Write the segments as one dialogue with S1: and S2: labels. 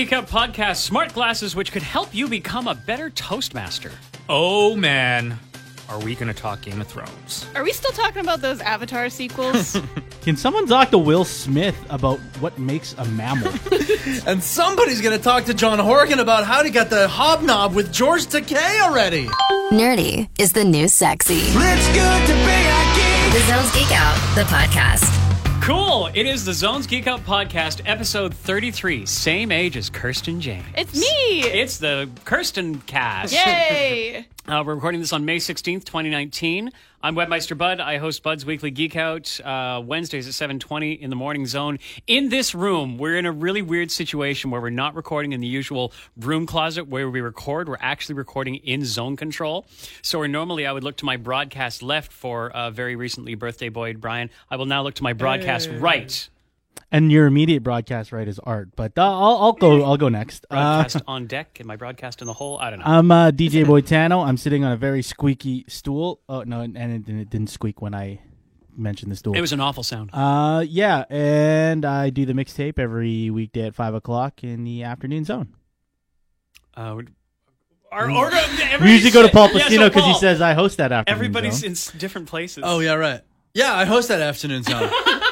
S1: Geek Out podcast, smart glasses which could help you become a better Toastmaster.
S2: Oh man, are we going to talk Game of Thrones?
S3: Are we still talking about those Avatar sequels?
S4: Can someone talk to Will Smith about what makes a mammal?
S5: And somebody's gonna talk to John Horgan about how to get the hobnob with George Takei already.
S6: Nerdy is the new sexy.
S7: It's good to be a geek.
S6: The Zones Geek Out, the podcast.
S1: Cool! It is the Zones Geek Out podcast, episode 33, same age as Kirsten James.
S3: it's me!
S1: It's the Kirsten cast.
S3: Yay!
S1: Uh, we're recording this on May 16th, 2019. I'm Webmeister Bud. I host Bud's Weekly Geek Out uh, Wednesdays at 7.20 in the morning zone. In this room, we're in a really weird situation where we're not recording in the usual room closet where we record. We're actually recording in zone control. So where normally I would look to my broadcast left for uh, very recently birthday boy Brian, I will now look to my broadcast right.
S4: And your immediate broadcast right is Art, but uh, I'll, I'll go. I'll go next. Uh,
S1: Broadcast on deck. Am I broadcast in the hole? I don't know.
S4: I'm uh, DJ Boitano. I'm sitting on a very squeaky stool. Oh no, and it, it didn't squeak when I mentioned the stool.
S1: it was an awful sound.
S4: Uh, yeah, and I do the mixtape every weekday at five o'clock in the afternoon zone.
S1: Uh, our order.
S4: We usually go to Pol
S1: Yeah, so
S4: because he says I host that afternoon.
S1: Everybody's
S4: zone.
S1: in different places.
S5: Oh yeah, right. Yeah, I host that afternoon zone.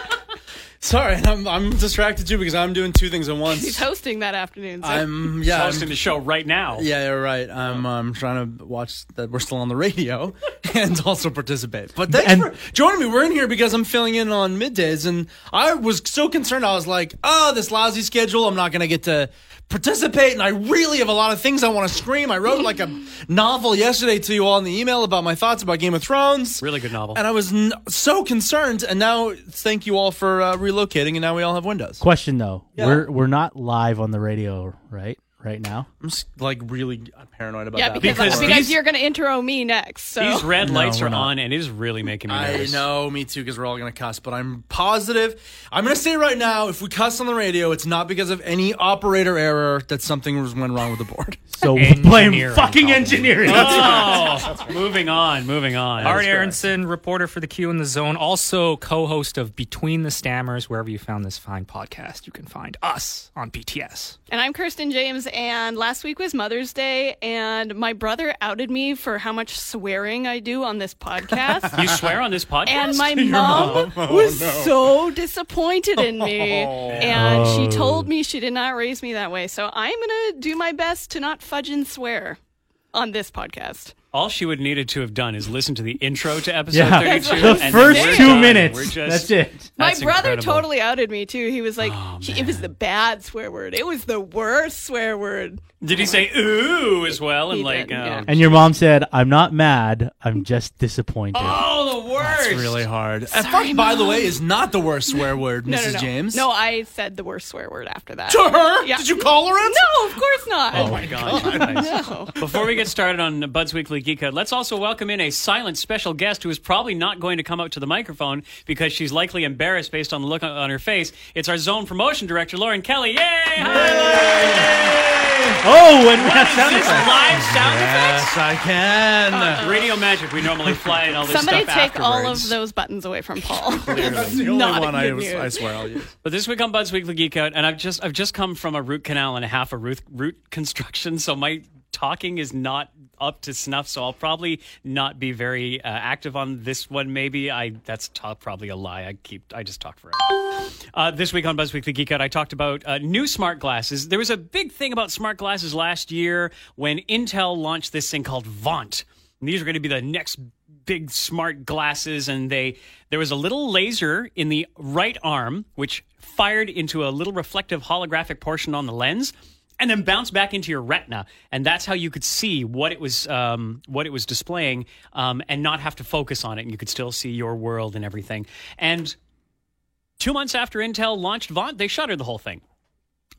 S5: Sorry, I'm I'm distracted too because I'm doing two things at once.
S3: He's hosting that afternoon. So.
S5: I'm yeah. I'm-
S1: hosting the show right now.
S5: yeah, you're right. I'm um, trying to watch that we're still on the radio and also participate. But thanks
S4: And-
S5: for joining me. We're in here because I'm filling in on middays, and I was so concerned. I was like, "Oh, this lousy schedule. I'm not going to get to participate." And I really have a lot of things I want to scream. I wrote like a novel yesterday to you all in the email about my thoughts about Game of Thrones.
S1: Really good novel.
S5: And I was n- so concerned, and now thank you all for uh, relocating, and now we all have windows.
S4: Question though,
S5: Yeah.
S4: we're we're not live on the radio right right now.
S5: I'm just, like really paranoid about
S3: yeah,
S5: that.
S3: because,
S1: Because
S3: because
S1: these-
S3: you're going to intro me next. So
S1: These red
S5: No,
S1: lights
S5: we're
S1: are
S5: not.
S1: on, and it is really making me
S5: I
S1: nervous.
S5: know, me too, because we're all gonna cuss. But I'm positive. I'm gonna say right now, if we cuss on the radio, it's not because of any operator error that something was went wrong with the board.
S4: So we blame
S2: Engineering,
S4: fucking
S2: probably.
S4: engineering.
S1: Oh, moving on, moving on.
S2: Art Aronson, reporter for the Q in the Zone, also co-host of Between the Stammers. Wherever you found this fine podcast, you can find us on BTS.
S3: And I'm Kirsten James, and last week was Mother's Day, and my brother outed me for how much swearing I do on this podcast.
S1: You swear on this podcast?
S3: and my mom oh, was so disappointed in me, oh. and she oh. told me she did not raise me that way. So I'm gonna do my best to not fudge and swear on this podcast.
S1: All she would needed to have done is listen to the intro to episode
S4: Yeah,
S1: 32.
S4: the
S1: and
S4: first two
S1: done.
S4: minutes.
S1: Just,
S4: That's it.
S3: My
S1: That's
S3: brother
S1: incredible.
S3: totally outed me too. He was like,
S1: Oh,
S3: she, "It was the bad swear word. It was the worst swear word."
S1: Did he say ooh as well? And
S3: He
S1: like,
S3: did,
S1: um,
S3: yeah.
S4: And your mom said, "I'm not mad. I'm just disappointed."
S1: oh, the worst.
S5: It's really hard.
S3: Sorry,
S5: fuck, by the way, is not the worst swear word,
S3: No,
S5: Mrs.
S3: no, no.
S5: James.
S3: No, I said the worst swear word after that.
S5: to her.
S3: Yeah.
S5: Did you call her it?
S3: No, of course not.
S1: Oh my god! Nice.
S3: No.
S1: Before we get started on Bud's Weekly Geek Out, let's also welcome in a silent special guest who is probably not going to come out to the microphone because she's likely embarrassed based on the look on- on her face. It's our zone promotion director, Lauren Kelly. Yay! Hi, Lauren.
S4: Oh, and we have
S1: Lauren!
S4: sound
S1: Is this
S4: effects.
S1: live sound effects?
S5: Yes, I can.
S1: Uh, Radio magic. We normally fly in all this
S3: Somebody
S1: stuff
S3: take all of those buttons away from Pol.
S5: That's the only
S3: Not
S5: one I,
S3: good news.
S5: I swear I'll use.
S1: But this week on Bud's Weekly Geek Out, and I've just I've just come from a root canal and a half a root root construction, so my talking is not up to snuff. So I'll probably not be very uh, active on this one. Maybe I that's t- probably a lie. I keep I just talk forever. Uh, this week on Bud's Weekly Geek Out, I talked about uh, new smart glasses. There was a big thing about smart glasses last year when Intel launched this thing called Vaunt. And these are going to be the next big smart glasses and they there was a little laser in the right arm which fired into a little reflective holographic portion on the lens and then bounce back into your retina and that's how you could see what it was um, what it was displaying um, and not have to focus on it and you could still see your world and everything and two months after intel launched vaunt they shuttered the whole thing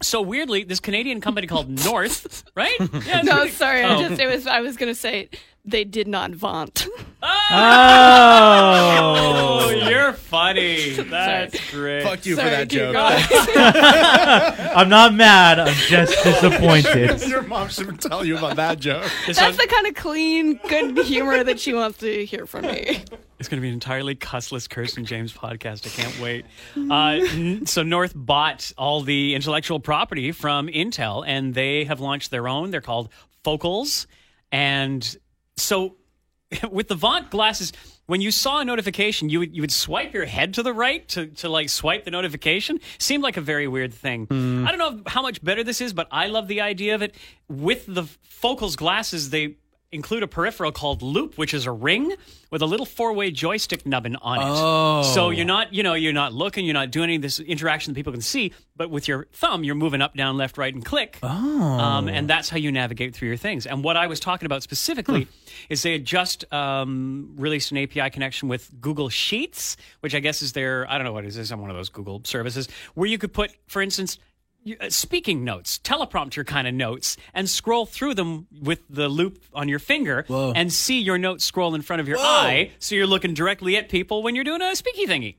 S1: so weirdly this canadian company called north right yeah,
S3: no,
S1: pretty-
S3: sorry.
S1: Oh.
S3: I just it was I was gonna say they did not vaunt.
S1: Oh,
S4: Oh,
S1: you're funny. That's great.
S5: Fuck you for
S3: Sorry,
S5: that
S3: keep
S5: joke.
S4: I'm not mad. I'm just disappointed.
S5: Your mom should tell you about that joke.
S3: That's the kind of clean, good humor that she wants to hear from me.
S1: It's going to be an entirely cussless Kirsten James podcast. I can't wait. Uh, n- so North bought all the intellectual property from Intel, and they have launched their own. They're called Focals, and so with the Vaunt glasses. When you saw a notification, you would you would swipe your head to the right to, to like swipe the notification. Seemed like a very weird thing. Hmm. I don't know how much better this is, but I love the idea of it. With the Focals glasses, they include a peripheral called Loop, which is a ring with a little four-way joystick nubbin on it.
S5: Oh.
S1: So you're not, you know, you're not looking, you're not doing any of this interaction that people can see, but with your thumb, you're moving up, down, left, right, and click. Oh. Um, and that's how you navigate through your things. And what I was talking about specifically is they had just um, released an API connection with Google Sheets, which I guess is their, I don't know what it is, it's one of those Google services, where you could put, for instance, Uh, speaking notes, teleprompter kind of notes, and scroll through them with the loop on your finger
S5: Whoa.
S1: and see your notes scroll in front of your eye. So you're looking directly at people when you're doing a speaky thingy.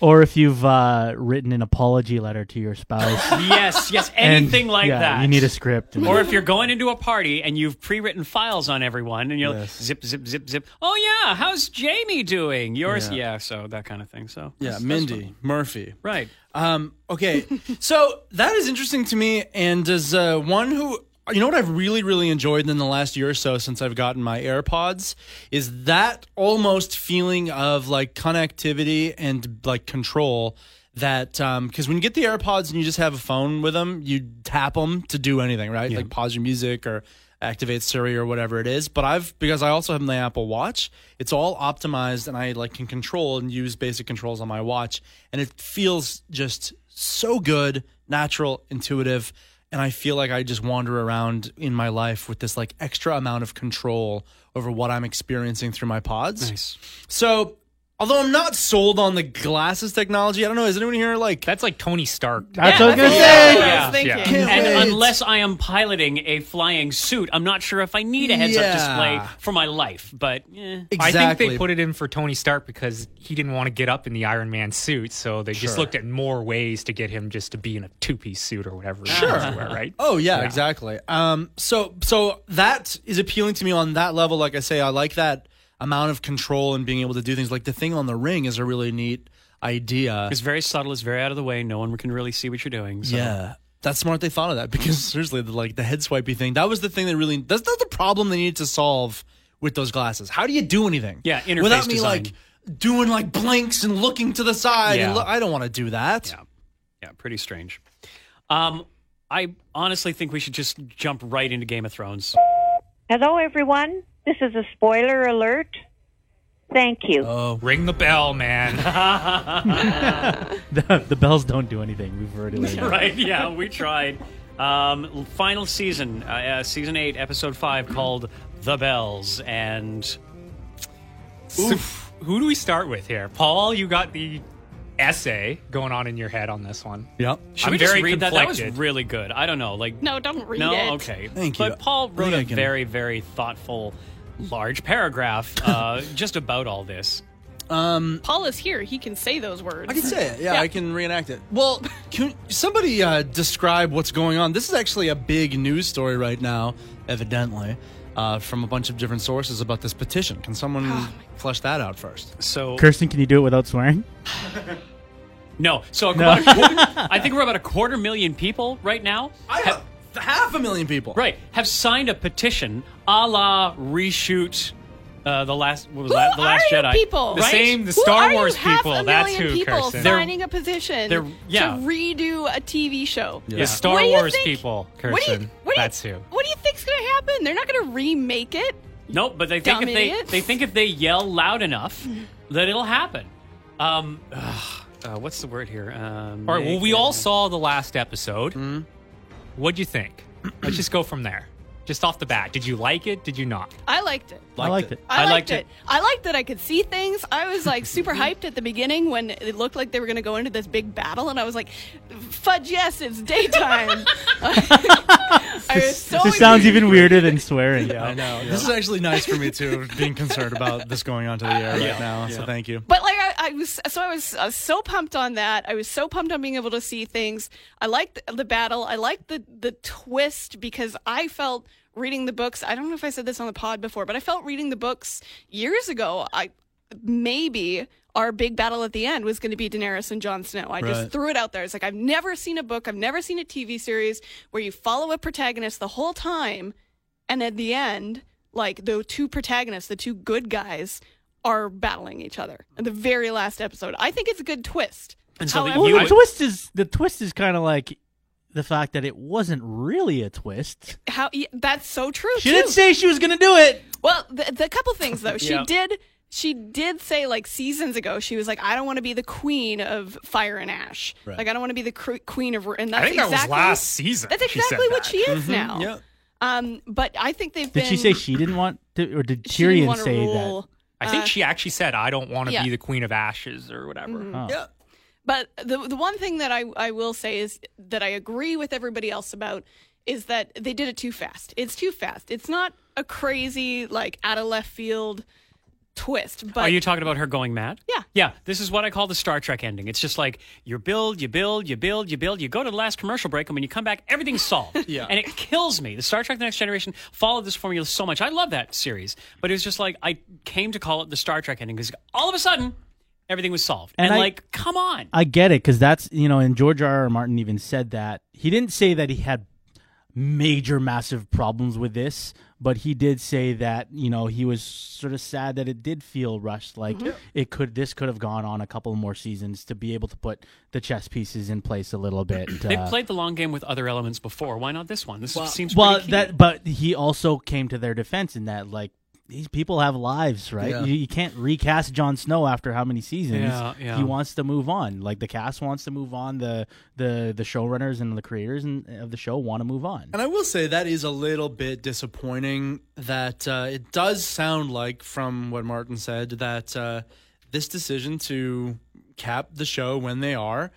S4: Or if you've uh, written an apology letter to your spouse.
S1: Yes, yes,
S4: and-
S1: anything like
S4: yeah,
S1: that.
S4: You need a script.
S1: Or if you're going into a party and you've pre-written files on everyone, and you're like, zip, zip, zip, zip. Oh yeah, how's Jamie doing? Yours,
S5: Yeah.
S1: yeah. So that kind of thing. So
S5: Yeah,
S1: that's- that's
S5: Mindy
S1: fun.
S5: Murphy.
S1: right?
S5: Um, okay, so that is interesting to me, and as uh, one who, you know, what I've really, really enjoyed in the last year or so since I've gotten my AirPods is that almost feeling of like connectivity and like control. That um, because when you get the AirPods and you just have a phone with them, you tap them to do anything, right? Like pause your music or activate Siri or whatever it is. But I've because I also have the Apple Watch, it's all optimized and I like can control and use basic controls on my watch, and it feels just so good, natural, intuitive, and I feel like I just wander around in my life with this like extra amount of control over what I'm experiencing through my pods.
S1: Nice.
S5: So. Although I'm not sold on the glasses technology, I don't know. Is anyone here like
S2: That's like Tony Stark.
S4: That's what I was gonna
S3: Yeah,
S4: say.
S3: that's
S1: Yeah,
S3: thinking.
S2: yeah.
S5: Can't
S1: And
S5: wait.
S1: unless I am piloting a flying suit, I'm not sure if I need a heads-up
S5: Yeah.
S1: display for my life. But eh.
S2: I think they put it in for Tony Stark because he didn't want to get up in the Iron Man suit, so they just
S5: Sure.
S2: looked at more ways to get him just to be in a two-piece suit or whatever.
S5: Sure.
S2: wants wear, right?
S5: Oh yeah,
S2: Yeah.
S5: exactly. Um, so so that is appealing to me on that level. Like I say, I like that amount of control and being able to do things. Like the thing on the ring is a really neat idea.
S1: it's very subtle. It's very out of the way. No one can really see what you're doing. So.
S5: Yeah. That's smart they thought of that because seriously, the, like the head swipey thing, that was the thing that really that's that's the problem they needed to solve with those glasses. How do you do anything?
S1: Yeah, interface
S5: without me
S1: design.
S5: like doing like blinks and looking to the side.
S1: Yeah.
S5: And lo- I don't want to do that.
S1: Yeah. Yeah, pretty strange. Um, I honestly think we should just jump right into Game of Thrones.
S8: Hello, everyone. This is a spoiler alert. Thank you.
S5: Oh,
S2: Ring the bell, man.
S4: the, the bells don't do anything. We've already learned that.
S1: right? Yeah, we tried. Um, final season, uh, uh, season eight, episode five, called "The Bells," and
S2: So, who do we start with here? Pol, you got the essay going on in your head on this one.
S5: yep.
S1: should
S2: I'm
S1: we just
S2: very
S1: read that? That was
S2: conflicted.
S1: really good. I don't know, like
S3: No, don't read it.
S1: no, okay,
S5: Thank you.
S1: But Pol
S5: I
S1: wrote
S5: think
S1: a
S5: I can-
S1: very, very thoughtful, large paragraph uh, just about all this.
S3: Paul is here. He can say those words.
S5: I can say it. Yeah,
S3: Yeah.
S5: I can reenact it. Well, can somebody uh, describe what's going on? This is actually a big news story right now, evidently, uh, from a bunch of different sources about this petition. Can someone
S3: Oh
S5: flesh that out first?
S1: So
S4: Kirsten, can you do it without swearing?
S1: no, so about a quarter, I think we're about a quarter million people right now.
S5: I
S1: have-
S5: half a million people.
S1: Right, have signed a petition a la reshoot uh, the last what was
S3: Who
S1: that? the last
S3: are you
S1: Jedi.
S3: people?
S2: The
S1: right?
S2: same, the
S3: Who
S2: Star
S3: are you?
S2: Wars
S3: Half
S2: people.
S3: A
S2: That's
S3: million
S2: who,
S3: people
S2: Kirsten.
S1: They're-
S3: signing a position
S1: they're- yeah.
S3: to redo a TV show.
S5: Yeah.
S2: The Star
S3: What
S2: Wars
S3: think-
S2: people,
S3: What do you, what do you,
S2: That's who.
S3: What do you think's going to happen? They're not going to remake it.
S1: Nope, but they think
S3: Dumb
S1: if they
S3: idiots.
S1: they think if they yell loud enough that it'll happen. Um, ugh, uh, what's the word here? Um,
S2: All right. Well, we all saw the last episode.
S5: Mm-hmm.
S2: What'd you think? Let's just go from there. Just off the bat, did you like it? Did you not?
S3: I liked it.
S4: I liked it.
S3: I,
S1: I
S3: liked,
S1: liked
S3: it.
S1: it.
S3: I liked that I could see things. I was like super hyped at the beginning when it looked like they were going to go into this big battle, and I was like, "Fudge, yes, it's daytime." I was so
S4: This sounds even weirder than swearing.
S5: Yeah, I know. This is actually nice for me too, being concerned about this going onto the air right now. So thank you.
S3: But like I, I was, so I was uh, so pumped on that. I was so pumped on being able to see things. I liked the, the battle. I liked the the twist because I felt reading the books. I don't know if I said this on the pod before, but I felt reading the books years ago. I maybe our big battle at the end was going to be Daenerys and Jon Snow. I just threw it out there. It's like I've never seen a book, I've never seen a TV series where you follow a protagonist the whole time, and at the end, like the two protagonists, the two good guys, are battling each other in the very last episode. I think it's a good twist.
S1: And so the-
S3: However-
S4: Well, the
S1: would-
S4: twist is the twist is kind of like the fact that it wasn't really a twist.
S3: How yeah, that's so true.
S4: She
S3: too.
S4: didn't say she was going to do it.
S3: Well, the, the couple things though, she
S1: Yeah.
S3: did. She did say like seasons ago, she was like, "I don't want to be the queen of fire and ash.
S5: Right.
S3: Like I don't want to be the cr- queen of." And that's
S2: I think that was
S3: exactly
S2: last season.
S3: That's
S2: she said
S3: exactly what
S2: that.
S3: she is now.
S5: Yeah.
S3: Um, but I think they've
S4: Did
S3: been.
S4: she say she didn't want to, or did Tyrion say
S3: rule.
S2: I think
S3: Uh,
S2: she actually said, "I don't want to
S3: yeah.
S2: be the queen of ashes" or whatever.
S4: that? Oh.
S5: Yeah.
S3: But the the one thing that I I will say is that I agree with everybody else about is that they did it too fast. It's too fast. It's not a crazy like out of left field twist. But
S1: Are you talking about her going mad?
S3: Yeah.
S1: Yeah. This is what I call the Star Trek ending. It's just like you build, you build, you build, you build, you go to the last commercial break, and when you come back, everything's solved.
S5: Yeah.
S1: And it kills me. The Star Trek The Next Generation followed this formula so much. I love that series. But it was just like I came to call it the Star Trek ending because all of a sudden, everything was solved.
S4: And
S1: And,
S4: I-
S1: like, come on.
S4: I get it because that's you know, and George R. R. Martin even said that he didn't say that he had major, massive problems with this, but he did say that you know he was sort of sad that it did feel rushed. Like it could, this could have gone on a couple more seasons to be able to put the chess pieces in place a little bit.
S1: They've
S4: uh,
S1: played the long game with other elements before. Why not this one? This seems
S4: well,
S1: key.
S4: that but he also came to their defense in that like. These people have lives, right?
S5: Yeah.
S4: You, you can't recast Jon Snow after how many seasons?
S1: Yeah, yeah.
S4: He wants to move on. Like the cast wants to move on. The the the showrunners and the creators and, of the show want to move on.
S5: And I will say that is a little bit disappointing that uh, it does sound like, from what Martin said, that uh, this decision to cap the show when they are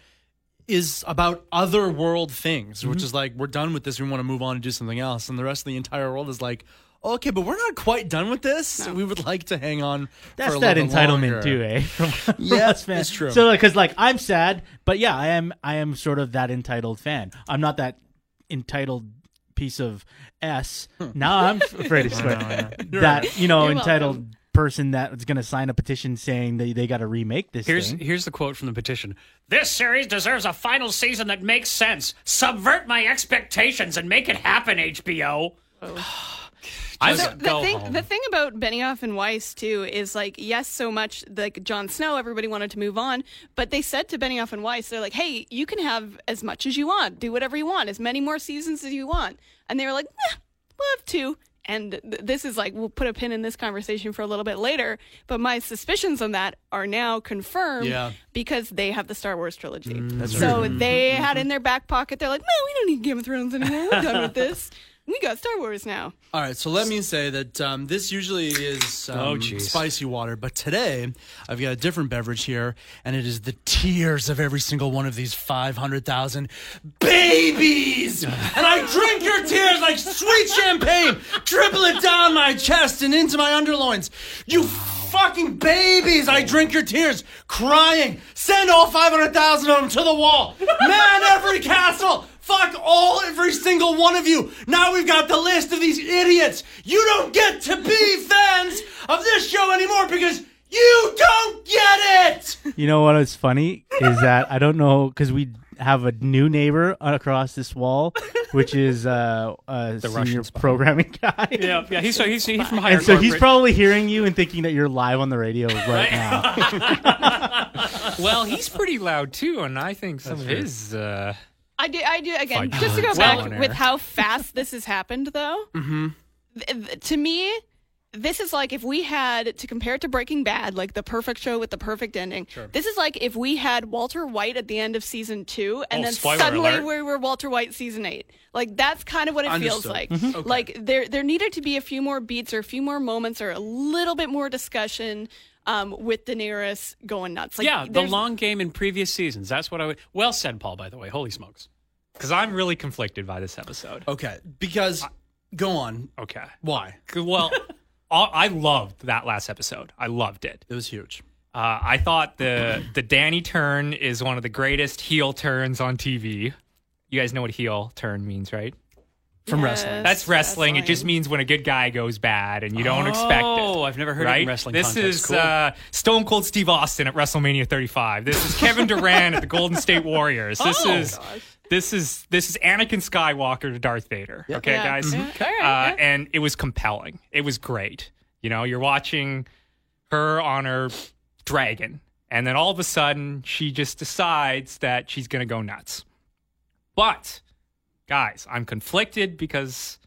S5: is about other world things, which is like, we're done with this. We want to move on and do something else. And the rest of the entire world is like, okay, but we're not quite done with this. We would like to hang on
S4: That's
S5: for a
S4: that entitlement
S5: longer.
S4: too, eh? From, from
S5: Yeah,
S4: us
S5: it's true.
S4: So because like I'm sad, but yeah, I am. I am sort of that entitled fan. I'm not that entitled piece of s. now I'm afraid to swear. that you know
S3: You're
S4: entitled
S3: welcome.
S4: person that's going to sign a petition saying they they got to remake this
S1: Here's
S4: thing.
S1: here's the quote from the petition. This series deserves a final season that makes sense. Subvert my expectations and make it happen, HBO. Just
S3: So the
S1: go
S3: thing,
S1: home.
S3: the thing about Benioff and Weiss too is like, yes, so much like Jon Snow, everybody wanted to move on, but they said to Benioff and Weiss, they're like, hey, you can have as much as you want, do whatever you want, as many more seasons as you want, and they were like, eh, we'll have two. And th- this is like, we'll put a pin in this conversation for a little bit later, but my suspicions on that are now confirmed
S5: Yeah.
S3: because they have the Star Wars trilogy.
S5: Mm,
S3: so they had in their back pocket, they're like, no, we don't need Game of Thrones anymore. We're done with this. We got Star Wars now.
S5: All right, so let me say that um, this usually is um,
S1: Oh, jeez.
S5: spicy water, but today I've got a different beverage here, and it is the tears of every single one of these 500,000 babies! and I drink your tears like sweet champagne, dribble it down my chest and into my underloins. You fucking babies! I drink your tears, crying. Send all 500,000 of them to the wall. Man, every castle! Fuck all, every single one of you. Now we've got the list of these idiots. You don't get to be fans of this show anymore because you don't get it.
S4: You know what is funny is that I don't know because we have a new neighbor across this wall, which is uh, a senior
S2: Russian spy.
S4: programming guy.
S1: yeah, yeah. He's he's, he's from higher
S4: And so he's probably hearing you and thinking that you're live on the radio right now.
S2: Well, he's pretty loud too, and I think some of his. Uh,
S3: I do. I do again.
S2: Fight
S3: Just to go back with how fast this has happened, though. Mm-hmm. to me, this is like if we had to compare it to Breaking Bad, like the perfect show with the perfect ending. This is like if we had Walter White at the end of season two, and
S2: Oh,
S3: then suddenly
S2: alert.
S3: we were Walter White season eight. Like that's kind of what it feels
S5: Understood.
S3: like. Like there, there needed to be a few more beats or a few more moments or a little bit more discussion. Um, with Daenerys going nuts, like
S1: yeah, the long game in previous seasons. That's what I would. Well said, Pol. By the way, holy smokes.
S2: Because I'm really conflicted by this episode.
S5: Okay, because go on.
S2: Okay.
S5: Why?
S2: Well, I I loved that last episode. I loved it.
S5: It was huge.
S2: Uh, I thought the the Dany turn is one of the greatest heel turns on TV. You guys know what heel turn means, right?
S5: From
S3: Yes,
S5: wrestling.
S2: That's wrestling. It just means when a good guy goes bad and you don't expect it.
S1: Oh, I've never heard it
S2: right?
S1: in wrestling
S2: This
S1: context.
S2: is
S1: Cool.
S2: uh, Stone Cold Steve Austin at WrestleMania 35. This is Kevin Durant at the Golden State Warriors. This
S1: Oh.
S2: is this is this is Anakin Skywalker to Darth Vader. Okay,
S3: Yeah.
S2: guys.
S3: Mhm. Okay,
S2: Uh,
S3: yeah.
S2: And it was compelling. It was great. You know, you're watching her on her dragon, and then all of a sudden she just decides that she's going to go nuts. But guys, I'm conflicted because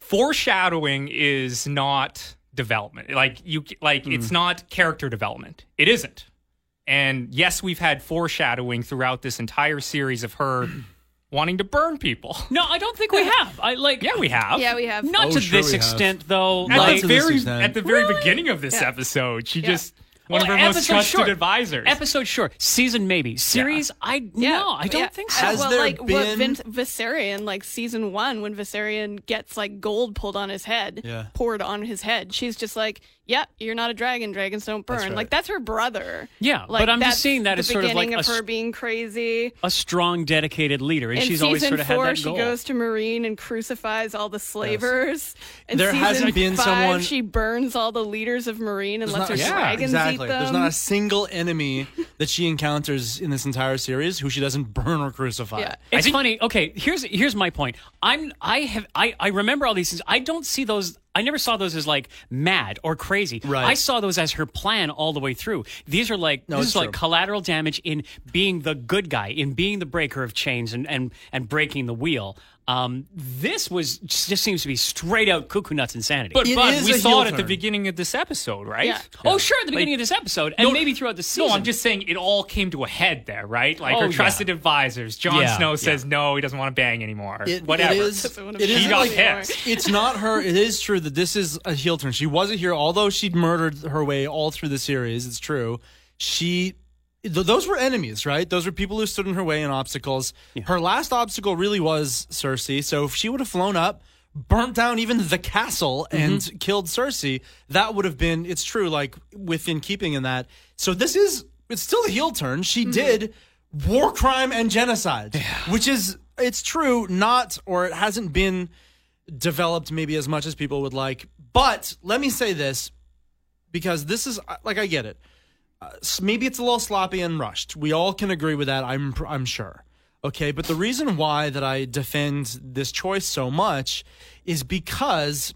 S2: foreshadowing is not development. Like you like hmm. it's not character development. It isn't. And yes, we've had foreshadowing throughout this entire series of her wanting to burn people.
S1: no, I don't think we have. I like.
S2: Yeah, we have.
S3: Yeah, we have.
S1: Not
S5: Oh,
S1: to
S5: sure
S1: this
S5: we have.
S1: extent, though.
S2: At
S1: like,
S2: the
S5: to this
S2: very
S5: extent.
S2: at the very
S1: Really?
S2: beginning of this
S3: Yeah.
S2: episode, she
S3: Yeah.
S2: just one
S1: Well,
S2: of her most
S1: episode
S2: trusted
S1: short.
S2: advisors.
S1: Episode sure, season maybe, series. I
S3: Yeah,
S1: no, I don't
S3: yeah.
S1: think so.
S5: Has
S3: well,
S5: there
S3: like
S5: been-
S3: what Vince Viserion, like season one, when Viserion gets like gold pulled on his head,
S5: Yeah.
S3: poured on his head, she's just like, "Yeah, you're not a dragon. Dragons don't burn."
S5: right.
S3: Like that's her brother.
S1: Yeah,
S3: like,
S1: but I'm just seeing that as sort of like
S3: beginning
S1: a
S3: of her being crazy.
S1: a strong, dedicated leader, and
S3: In
S1: she's
S3: season
S1: always sort of
S3: four,
S1: had that goal.
S3: she goes to Meereen and crucifies all the slavers. In
S5: There
S3: season
S5: hasn't been
S3: five,
S5: someone-
S3: she burns all the leaders of Meereen and lets her
S5: There's not-
S3: dragons
S5: exactly.
S3: eat them.
S5: There's not a single enemy that she encounters in this entire series who she doesn't burn or crucify.
S3: Yeah.
S1: It's funny. Okay, here's here's my point. I'm I have I I remember all these things. I don't see those. I never saw those as like mad or crazy.
S5: Right.
S1: I saw those as her plan all the way through. These are like
S5: No,
S1: this is like collateral damage in being the good guy, in being the breaker of chains and and and breaking the wheel. Um, this was just seems to be straight out cuckoo nuts insanity.
S2: but but we
S5: a
S2: saw it at the beginning of this episode, right?
S3: Yeah.
S1: oh, sure, at the beginning of this episode, and
S2: No,
S1: maybe throughout the season.
S2: No, I'm just saying it all came to a head there, right? Like
S1: Oh,
S2: her
S1: yeah.
S2: trusted advisors. Jon
S1: Yeah,
S2: Snow
S1: yeah.
S2: says no, he doesn't want to bang anymore.
S5: It,
S2: Whatever.
S5: It is.
S3: Doesn't wanna
S5: It
S2: She got
S3: anymore.
S2: pissed.
S5: it's not her. It is true that this is a heel turn. She was a hero, although she'd murdered her way all through the series. It's true. She, th- those were enemies, right? Those were people who stood in her way and obstacles. Her last obstacle really was Cersei. So if she would have flown up, burnt down even the castle, mm-hmm. and killed Cersei, that would have been. It's true, like within keeping in that. So this is. It's still a heel turn. She mm-hmm. did war crime and genocide, which is. It's true, not or it hasn't been developed maybe as much as people would like. But let me say this because this is like I get it. Uh, maybe it's a little sloppy and rushed. We all can agree with that. I'm I'm sure. Okay, but the reason why that I defend this choice so much is because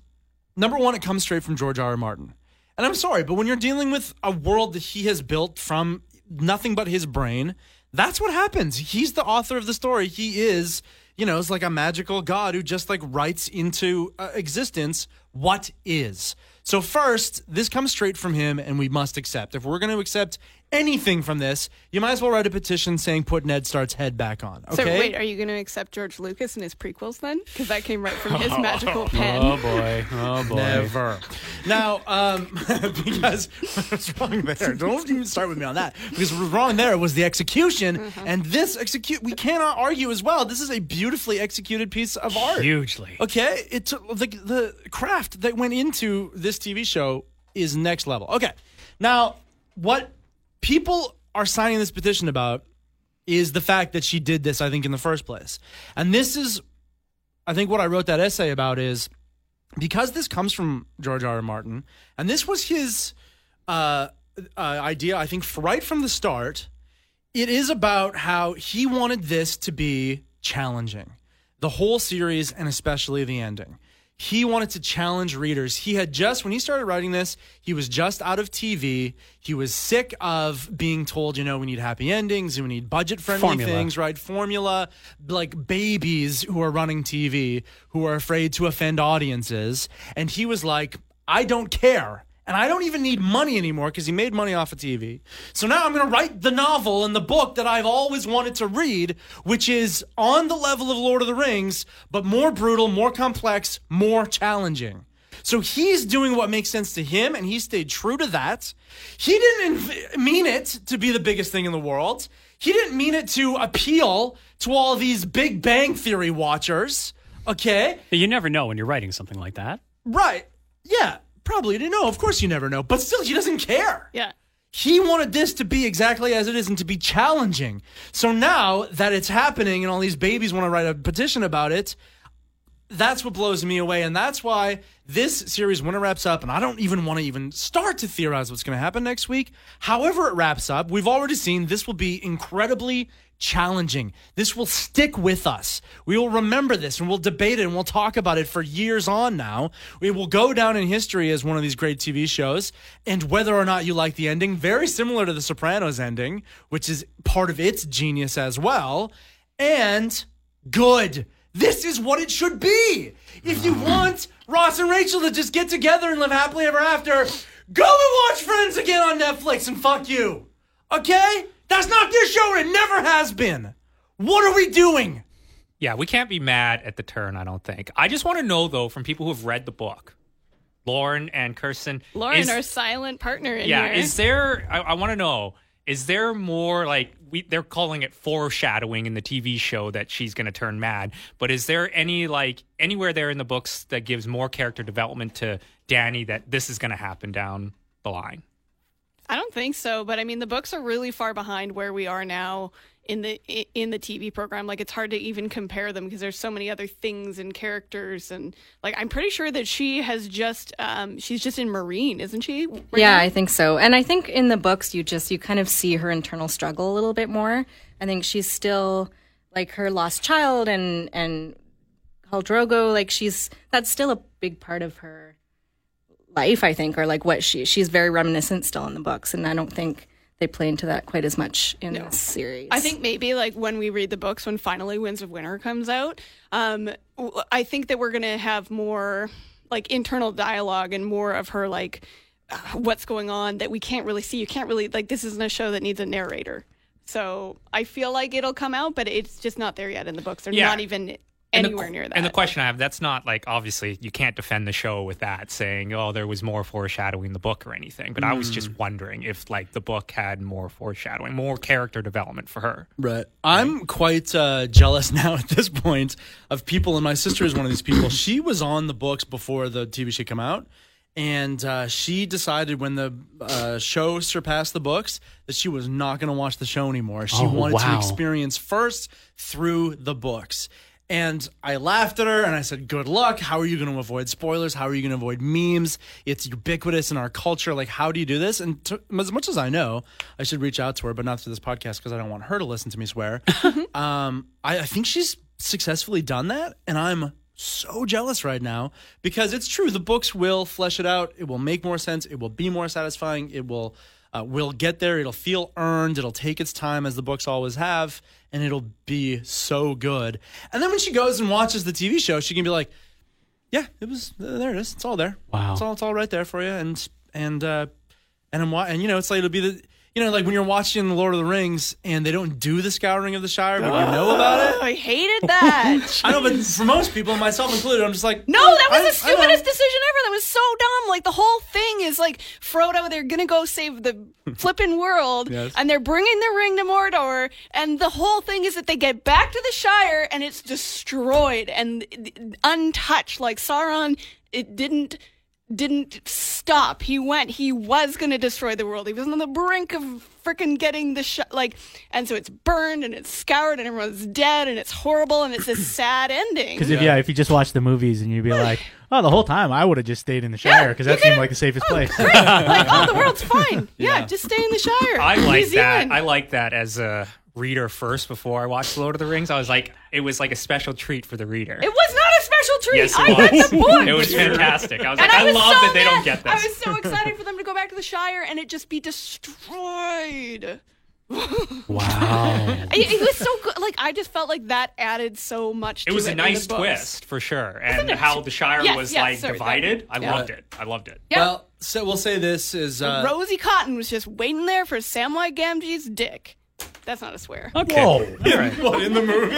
S5: number one, it comes straight from George R. R. Martin. And I'm sorry, but when you're dealing with a world that he has built from nothing but his brain, that's what happens. He's the author of the story. He is, you know, it's like a magical god who just like writes into uh, existence what is. So first, this comes straight from him and we must accept. If we're going to accept anything from this, you might as well write a petition saying put Ned Stark's head back on. Okay?
S3: So wait, are you going to accept George Lucas and his prequels then? Because that came right from his magical pen.
S1: oh boy, oh boy.
S5: Never. Now, um, because what's wrong there? Don't even start with me on that. Because what's wrong there was the execution, and this execute. We cannot argue as well. This is a beautifully executed piece of art.
S1: Hugely.
S5: Okay, it took the the craft that went into this TV show is next level. Okay, now what people are signing this petition about is the fact that she did this. I think in the first place, and this is, I think what I wrote that essay about is because this comes from George R. R. Martin, and this was his uh, uh, idea. I think right from the start, it is about how he wanted this to be challenging, the whole series and especially the ending. He wanted to challenge readers. He had just, when he started writing this, he was just out of TV. He was sick of being told, you know, we need happy endings and we need budget friendly
S1: Formula.
S5: things, right? Formula, like babies who are running TV who are afraid to offend audiences. And he was like, I don't care. And I don't even need money anymore because he made money off of TV. So now I'm going to write the novel and the book that I've always wanted to read, which is on the level of Lord of the Rings, but more brutal, more complex, more challenging. So he's doing what makes sense to him, and he stayed true to that. He didn't inv- mean it to be the biggest thing in the world. He didn't mean it to appeal to all these Big Bang Theory watchers. Okay?
S1: You never know when you're writing something like that.
S5: Right. Yeah, probably. didn't know. of course you never know. But still, he doesn't care.
S3: Yeah.
S5: He wanted this to be exactly as it is and to be challenging. So now that it's happening and all these babies want to write a petition about it, that's what blows me away. And that's why this series, when it wraps up, and I don't even want to even start to theorize what's going to happen next week. However, it wraps up, we've already seen this will be incredibly challenging. This will stick with us. We will remember this and we'll debate it and we'll talk about it for years on now. We will go down in history as one of these great TV shows. And whether or not you like the ending, very similar to The Sopranos ending, which is part of its genius as well. And good. This is what it should be. If you want Ross and Rachel to just get together and live happily ever after, go and watch Friends again on Netflix and fuck you. Okay? That's not this show. and It never has been. What are we doing?
S2: Yeah, we can't be mad at the turn, I don't think. I just want to know, though, from people who have read the book, Lauren and Kirsten.
S3: Lauren,
S2: is-
S3: our silent partner in
S2: yeah,
S3: here.
S2: is there, I, I want to know, is there more like, we, they're calling it foreshadowing in the TV show that she's going to turn mad, but is there any, like, anywhere there in the books that gives more character development to Dany that this is going to happen down the line?
S3: I don't think so, but I mean the books are really far behind where we are now in the in the TV program. Like it's hard to even compare them because there's so many other things and characters and like I'm pretty sure that she has just um she's just in Meereen, isn't she? right
S9: yeah,
S3: now?
S9: I think so. And I think in the books, you just you kind of see her internal struggle a little bit more. I think she's still like her lost child and and Khal Drogo. Like she's that's still a big part of her life. I think, or like what she she's very reminiscent still in the books, and I don't think they play into that quite as much in this series.
S3: I think maybe like when we read the books, when finally Winds of Winter comes out, um, w- I think that we're gonna have more like internal dialogue and more of her like uh, what's going on that we can't really see. You can't really like this isn't a show that needs a narrator. So I feel like it'll come out, but it's just not there yet in the books. They're
S2: Yeah.
S3: not even
S2: And the
S3: anywhere near that.
S2: And the question I have, that's not like obviously you can't defend the show with that saying, oh, there was more foreshadowing the book or anything. But I was
S5: Mm.
S2: just wondering if like the book had more foreshadowing, more character development for her.
S5: Right. I'm quite uh, jealous now at this point of people, and my sister is one of these people. She was on the books before the TV show came out, and uh, she decided when the uh, show surpassed the books that she was not going to watch the show anymore. She
S1: Oh,
S5: wanted to experience first through the books. And I laughed at her and I said, Good luck. How are you going to avoid spoilers? How are you going to avoid memes? It's ubiquitous in our culture. Like, how do you do this? And to, as much as I know, I should reach out to her, but not through this podcast because I don't want her to listen to me swear. um, I, I think she's successfully done that. And I'm so jealous right now because it's true. The books will flesh it out. It will make more sense. It will be more satisfying. It will. Uh, will get there. It'll feel earned. It'll take its time, as the books always have, and it'll be so good. And then when she goes and watches the TV show, she can be like, "Yeah, it was uh, there. It is. It's all there.
S1: Wow.
S5: it's all it's all right there for you." And and uh, and I'm and you know, it's like it'll be the you know, like when you're watching the Lord of the Rings and they don't do the scouring of the Shire, but you know about it.
S3: Oh, I hated that.
S5: I know, but for most people, myself included, I'm just like,
S3: No, that was
S5: I-
S3: the
S5: I know.
S3: stupidest decision ever. That was so dumb. Like the whole thing is like Frodo, they're gonna go save the flippin' world,
S5: Yes.
S3: and they're bringing the ring to Mordor, and the whole thing is that they get back to the Shire and it's destroyed and uh, untouched. Like Sauron, it didn't didn't stop. He went. He was gonna destroy the world. He was on the brink of freaking getting the sh- like, and so it's burned and it's scoured and everyone's dead and it's horrible and it's this sad ending.
S4: Because if yeah, if you just watch the movies and you'd be like, oh, the whole time I would have just stayed in the Shire because that seemed like the safest oh, place.
S3: Great. like, oh, the world's fine. Yeah, just stay in the Shire.
S2: I
S3: New
S2: like that.
S3: Zealand.
S2: I like that as a reader first before I watched Lord of the Rings. I was like, it was like a special treat for the reader.
S3: It was not a special treat.
S2: yes, it
S3: I
S2: was.
S3: read the book.
S2: It was fantastic. I was
S3: And
S2: like,
S3: I,
S2: I,
S3: was
S2: love
S3: so
S2: that they
S3: mad.
S2: don't get this.
S3: I was so excited for them to go back to the Shire and it just be destroyed.
S1: Wow.
S3: It, it was so good. Like I just felt like that added so much.
S2: it
S3: to
S2: was
S3: it
S2: a nice twist for sure, and
S3: it?
S2: how the Shire
S3: Yes,
S2: was
S3: yes,
S2: like
S3: sorry,
S2: divided. I
S3: yeah.
S2: loved it. I loved it.
S3: Yeah.
S5: Well, so we'll say this is uh,
S3: Rosie Cotton was just waiting there for Samwise Gamgee's dick. That's not a swear.
S1: Okay.
S5: what in the movie?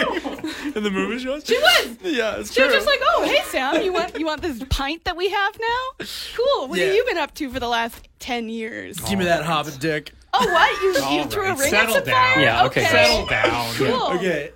S5: in the movie shows?
S3: She was.
S5: Yeah, it's
S3: She
S5: true.
S3: was just like, "Oh, hey Sam, you want you want this pint that we have now? Cool. What
S5: Yeah.
S3: have you been up to for the last ten years?
S5: Give me that hobbit dick.
S3: Oh, what? You, you
S2: All
S3: threw
S2: right,
S3: a ring
S2: settle
S3: at some
S2: down.
S3: fire?
S1: Yeah, okay.
S2: Settle down.
S3: Cool.
S5: Okay.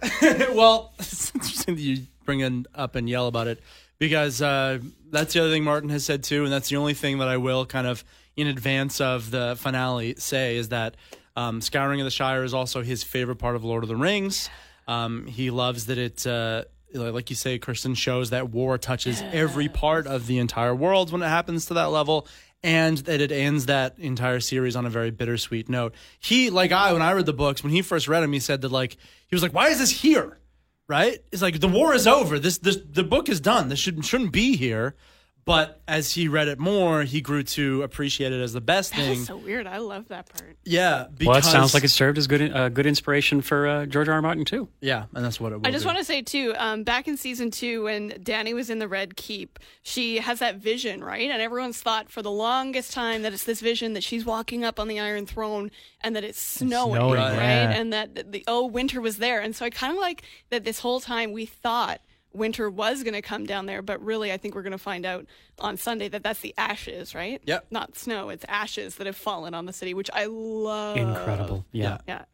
S5: well, it's interesting that you bring it up and yell about it because uh, that's the other thing Martin has said too, and that's the only thing that I will kind of in advance of the finale say is that um, Scouring of the Shire is also his favorite part of Lord of the Rings. Um, he loves that it. Uh, like you say, Kirsten shows that war touches every part of the entire world when it happens to that level, and that it ends that entire series on a very bittersweet note. He, like I, when I read the books, when he first read them, he said that like he was like, "Why is this here?" Right? It's like the war is over. This, this, the book is done. This shouldn't shouldn't be here. But as he read it more, he grew to appreciate it as the best thing.
S3: That's so weird. I love that part.
S5: yeah, because
S1: Well, it sounds like it served as good uh, good inspiration for uh, George R. R. Martin too.
S5: yeah, and that's what it. Will
S3: I just
S5: do.
S3: want to say too, um, back in season two, when Dany was in the Red Keep, she has that vision, right? And everyone's thought for the longest time that it's this vision that she's walking up on the Iron Throne and that it's snowing,
S4: snowing,
S3: right?
S4: yeah.
S3: And that the, the oh winter was there, and so I kind of like that. This whole time we thought winter was going to come down there, but really I think we're going to find out on Sunday that that's the ashes, right?
S5: Yep.
S3: Not snow; it's ashes that have fallen on the city, which I love.
S1: Incredible. Yeah.
S3: Yeah.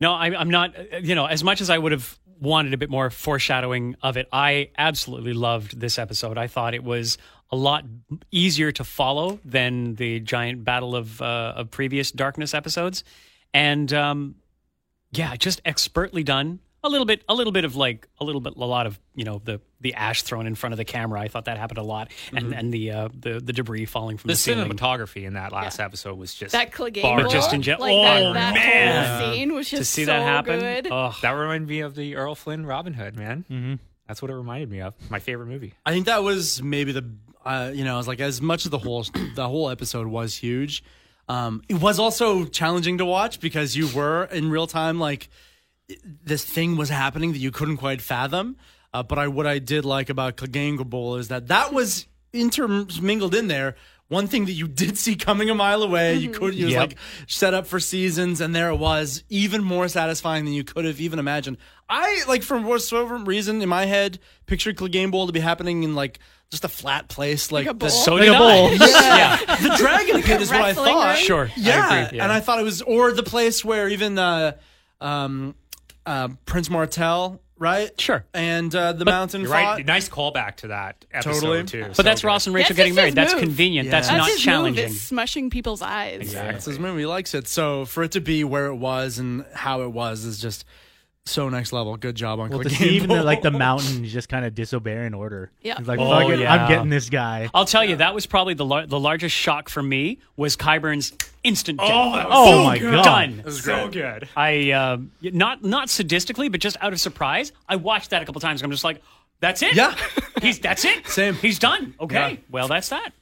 S1: No, I, I'm not. You know, as much as I would have wanted a bit more foreshadowing of it, I absolutely loved this episode. I thought it was a lot easier to follow than the giant battle of uh, of previous Darkness episodes, and um, yeah, just expertly done. A little bit, a little bit of like a little bit, a lot of you know the the ash thrown in front of the camera. I thought that happened a lot, and and the uh, the the debris falling from
S2: The
S1: the, ceiling.
S2: cinematography in that last episode was just
S3: That Clegane
S1: But just in gen-
S3: like
S1: oh,
S3: that, that
S1: man.
S3: whole scene was just
S1: to see
S3: so
S1: that happen.
S3: good.
S1: Oh,
S2: that reminded me of the Errol Flynn Robin Hood man. Mm-hmm. That's what it reminded me of. My favorite movie.
S5: I think that was maybe the uh, you know, I was like as much as the whole the whole episode was huge. Um, it was also challenging to watch because you were in real time like this thing was happening that you couldn't quite fathom. Uh, but I what I did like about Clegane Bowl is that that was intermingled in there. One thing that you did see coming a mile away, you could you was
S1: Yep.
S5: like set up for seasons, and there it was, even more satisfying than you could have even imagined. I like for whatever reason in my head pictured Clegane Bowl to be happening in like just a flat place, like,
S3: a
S5: the-
S3: bowl?
S1: so
S4: Like bowl.
S1: I. yeah.
S5: the Dragon Pit is what I thought.
S3: ring?
S1: Sure, I
S5: Yeah,
S1: agree, yeah.
S5: and I thought it was, or the place where even uh, um, uh, Prince Martell, right?
S1: Sure.
S5: And uh, the mountain
S2: You're
S5: fought.
S2: right. Nice callback to that episode
S5: Totally.
S2: too.
S1: But
S2: So
S1: that's
S2: good.
S1: Ross and Rachel
S3: That's
S1: getting married.
S3: his
S1: That's
S3: move.
S1: convenient.
S5: Yeah.
S1: That's,
S3: That's
S1: not
S3: his
S1: challenging.
S3: Move, is smushing people's eyes.
S5: That's his movie. He likes it. So for it to be where it was and how it was is just so next level. Good job on
S4: Well, to see even the,
S5: Bowl.
S4: like the mountain just kind of disobey an order.
S3: Yeah.
S4: He's like,
S1: Oh,
S4: fuck it,
S1: yeah.
S4: I'm getting this guy.
S1: I'll tell you, that was probably the lar- the largest shock for me was Qyburn's instant death.
S4: Oh my god.
S1: Done.
S2: so good.
S1: I um, not not sadistically, but just out of surprise, I watched that a couple times. I'm just like, that's it.
S5: Yeah.
S1: he's that's it.
S5: Same.
S1: He's done. Okay.
S5: Yeah.
S1: Well, that's that.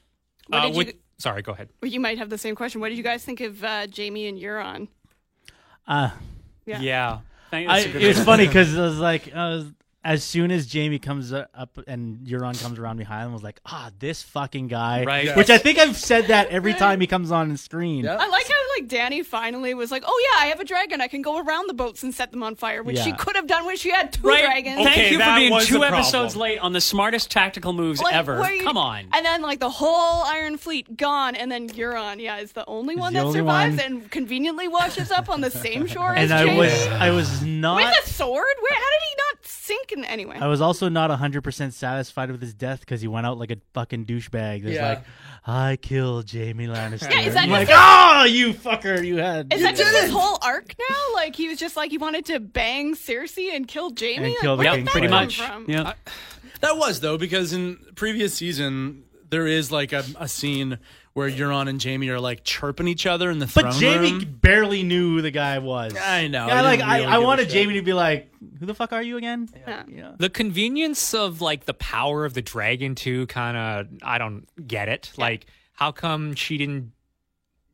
S3: What
S2: Uh,
S3: did
S2: with-
S3: you,
S2: sorry, go ahead.
S3: well, you might have the same question. What did you guys think of uh, Jaime and Euron?
S4: Uh,
S3: Yeah.
S1: Yeah.
S4: I,
S1: good
S4: it's funny because I was like, I was, as soon as Jaime comes uh, up and Euron comes around behind him, I was like, ah, this fucking guy.
S1: Right.
S4: Which I think I've said that every time he comes on screen.
S5: Yeah.
S3: I like how like Dany finally was like, "Oh yeah, I have a dragon. I can go around the boats and set them on fire," which she could have done when she had two
S1: Right.
S3: dragons.
S1: Thank you for being two episodes late on the smartest tactical moves
S3: Like,
S1: ever.
S3: where you-
S1: Come on.
S3: And then like the whole Iron Fleet gone, and then Euron, yeah, is the only one
S4: the
S3: that
S4: only
S3: survives
S4: one.
S3: and conveniently washes up on the same shore as
S4: And I
S3: Jaime.
S4: was, I was not.
S3: with a sword. Where? How did he not sink in anyway?
S4: I was also not 100% satisfied with his death because he went out like a fucking douchebag. That's
S5: Yeah.
S4: like, I killed Jaime Lannister.
S3: Yeah, is that
S4: I'm like,
S3: like-
S4: oh, ah, you fucker, you had.
S3: Is that just his whole arc now? Like he was just like he wanted to bang Cersei and kill Jaime.
S4: And
S3: Like,
S4: kill the
S3: where
S1: yeah,
S3: that
S1: pretty much.
S3: From?
S1: Yeah.
S5: That was though because in previous season there is like a, a scene where Euron and Jaime are like chirping each other in the
S4: But
S5: throne
S4: Jaime
S5: room.
S4: barely knew who the guy was.
S5: I know.
S4: Yeah,
S5: I
S4: like
S5: didn't
S4: I, I
S5: give a
S4: wanted
S5: shit.
S4: Jaime to be like, "Who the fuck are you again?"
S3: Yeah.
S4: Yeah.
S2: The convenience of like the power of the dragon too kind of I don't get it. Like how come she didn't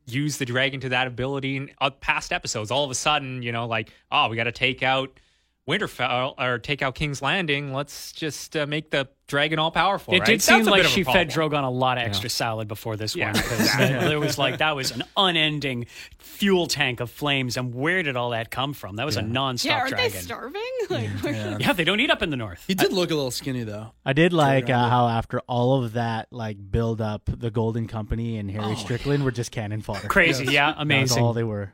S2: use the dragon to that ability in uh, past episodes? All of a sudden, you know, like oh, we got to take out Winterfell or take out King's Landing. Let's just uh, make the dragon all powerful.
S1: It
S2: right?
S1: did seem like
S2: bit of a
S1: she fed. Drogon a lot of extra salad before this
S2: Yeah.
S1: one because it was like that was an unending fuel tank of flames. And where did all that come from? That was a nonstop
S3: yeah, aren't
S1: dragon.
S3: they starving? Like, where-
S1: yeah, they don't eat up in the north.
S5: He did look a little skinny though.
S4: I did like uh, how after all of that like build up, the Golden Company and
S5: Oh,
S4: Harry Strickland were just cannon fodder.
S1: Crazy, yeah,
S4: That's
S1: amazing.
S4: all they were.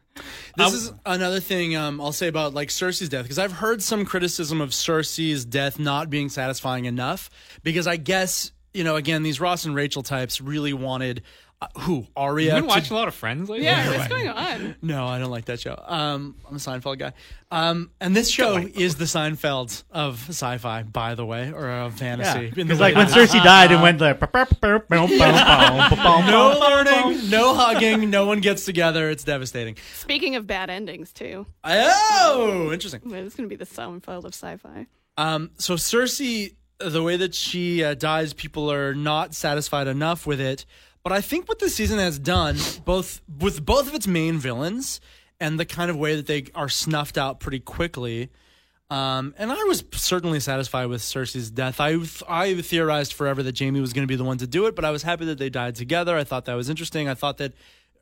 S5: This is another thing um, I'll say about like Cersei's death because I've heard some criticism of Cersei's death not being satisfying enough because I guess you know again these Ross and Rachel types really wanted uh, who Arya.
S2: You've been
S5: to-
S2: watching a lot of Friends lately.
S3: yeah, what's going on?
S5: no, I don't like that show. Um, I'm a Seinfeld guy. Um, and this show is the Seinfeld of sci-fi, by the way, or of fantasy.
S4: Because
S5: way
S4: like when Cersei died, and went like. "Bow, bow, bow, bow, bow, bow, bow,
S5: no learning, no hugging, no one gets together. It's devastating.
S3: Speaking of bad endings, too,
S5: Oh, interesting.
S3: it's going to be the Seinfeld of sci-fi.
S5: Um, so Cersei, the way that she uh, dies, people are not satisfied enough with it. But I think what this season has done, both with both of its main villains and the kind of way that they are snuffed out pretty quickly. Um, and I was certainly satisfied with Cersei's death. I I theorized forever that Jaime was going to be the one to do it, but I was happy that they died together. I thought that was interesting. I thought that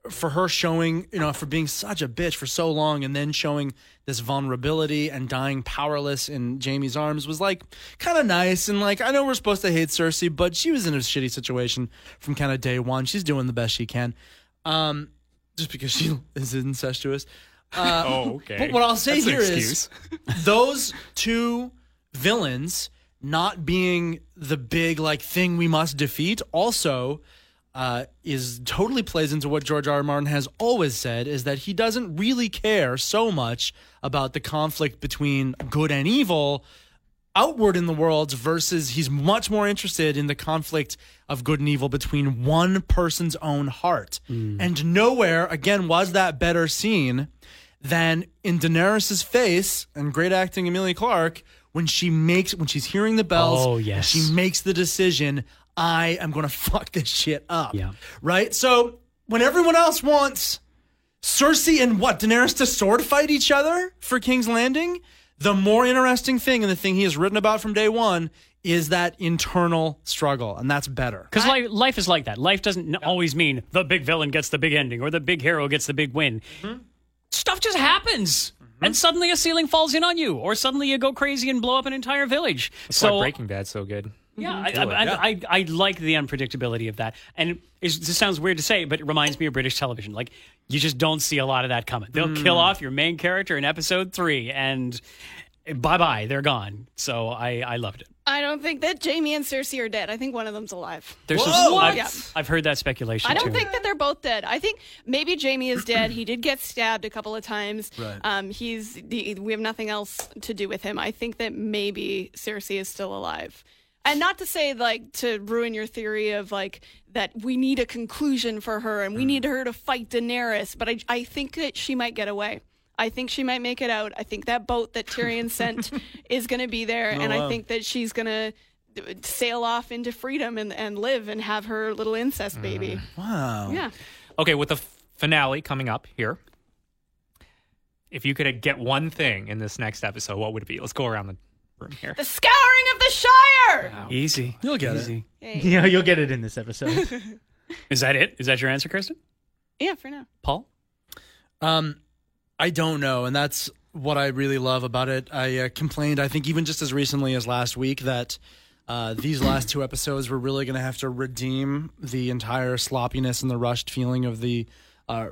S5: for her showing, you know, for being such a bitch for so long and then showing this vulnerability and dying powerless in Jaime's arms was like kind of nice. And like, I know we're supposed to hate Cersei, but she was in a shitty situation from kind of day one. She's doing the best she can. Um, just because she is incestuous. Uh,
S2: Oh, okay.
S5: But what I'll say
S2: That's
S5: here is those two villains not being the big like thing we must defeat also uh, is totally plays into what George R. R. Martin has always said is that he doesn't really care so much about the conflict between good and evil outward in the world versus he's much more interested in the conflict of good and evil between one person's own heart. And nowhere, again, was that better seen than in Daenerys' face and great acting Emilia Clarke when she makes when she's hearing the bells
S1: Oh, yes.
S5: she makes the decision I am going to fuck this shit up.
S1: Yeah.
S5: Right? So when everyone else wants Cersei and what Daenerys to sword fight each other for King's Landing. The more interesting thing, and the thing he has written about from day one, is that internal struggle, and that's better.
S1: Because life, life is like that. Life doesn't n- always mean the big villain gets the big ending or the big hero gets the big win. Mm-hmm. Stuff just happens. Mm-hmm. And suddenly a ceiling falls in on you, or suddenly you go crazy and blow up an entire village.
S2: That's
S1: so
S2: why Breaking Bad's so good.
S1: Yeah, I, I, I, I, I like the unpredictability of that. And it's, this sounds weird to say, but it reminds me of British television. Like, you just don't see a lot of that coming. They'll kill off your main character in episode three, and bye bye, they're gone. So I, I loved it.
S3: I don't think that Jaime and Cersei are dead. I think one of them's alive.
S1: There's
S5: Whoa!
S1: some, I've,
S3: Yeah.
S1: I've heard that speculation
S3: I don't
S1: too.
S3: think that they're both dead. I think maybe Jaime is dead. He did get stabbed a couple of times.
S5: Right.
S3: Um, he's the, we have nothing else to do with him. I think that maybe Cersei is still alive. And not to say like to ruin your theory of like that we need a conclusion for her and we mm. need her to fight Daenerys, but I I think that she might get away. I think she might make it out. I think that boat that Tyrion sent is going to be there, oh, and I think that she's going to uh, sail off into freedom and, and live and have her little incest mm. baby.
S5: Wow.
S3: Yeah.
S2: Okay, with the f- finale coming up here, if you could get one thing in this next episode, what would it be? Let's go around the room here.
S3: The scouring of the Shire.
S1: Easy.
S5: You'll get it.
S4: Yeah, you'll get it in this episode.
S1: Is that it? Is that your answer, Kirsten?
S3: Yeah, for now.
S1: Pol?
S5: Um, I don't know, and that's what I really love about it. I uh, complained, I think, even just as recently as last week, that uh, these last two episodes were really going to have to redeem the entire sloppiness and the rushed feeling of the uh,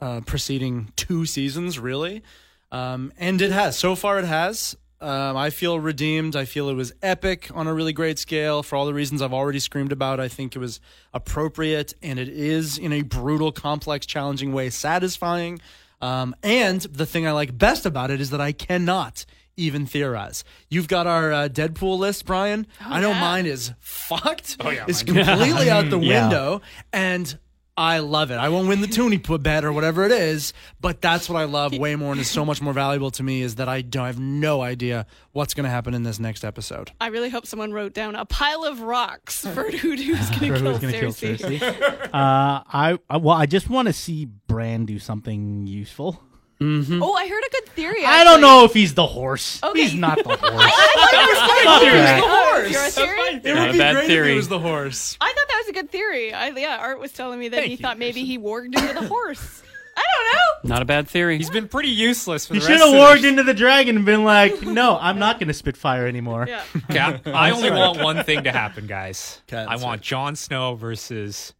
S5: uh, preceding two seasons, really. Um, and it has. So far, it has. Um, I feel redeemed. I feel it was epic on a really great scale for all the reasons I've already screamed about. I think it was appropriate, and it is in a brutal, complex, challenging way satisfying. Um, and the thing I like best about it is that I cannot even theorize. You've got our uh, Deadpool list, Brian. I know
S3: yeah.
S5: mine is fucked.
S2: Oh, yeah,
S5: it's completely out the
S4: Yeah.
S5: window, and I love it. I won't win the Toonie put bet or whatever it is, but that's what I love way more and is so much more valuable to me is that I don't I have no idea what's going to happen in this next episode.
S3: I really hope someone wrote down a pile of rocks for who, who's going to kill
S4: who's kill
S3: Cersei.
S4: Cersei? uh, I, I well, I just want to see Bran do something useful. Mm-hmm.
S3: Oh, I heard a good theory.
S4: I don't know if he's the horse.
S3: Okay.
S4: He's not the horse.
S3: Fuck
S4: that.
S5: horse.
S3: Your theory?
S5: It would be
S1: bad
S5: great if
S1: theory.
S5: it was the horse.
S3: I thought that was a good theory. I, yeah, Art was telling me that he
S2: you,
S3: thought maybe he warged into the horse. I don't know.
S1: Not a bad theory.
S2: He's been pretty useless for
S4: He
S2: the
S4: should have
S2: of
S4: warged into the dragon and been like, "No, I'm not going to spit fire anymore."
S3: Yeah.
S2: Yeah, I only want one thing to happen, guys.
S5: Okay,
S2: I
S5: that's
S2: want Jon Snow versus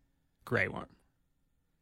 S2: Grey Worm.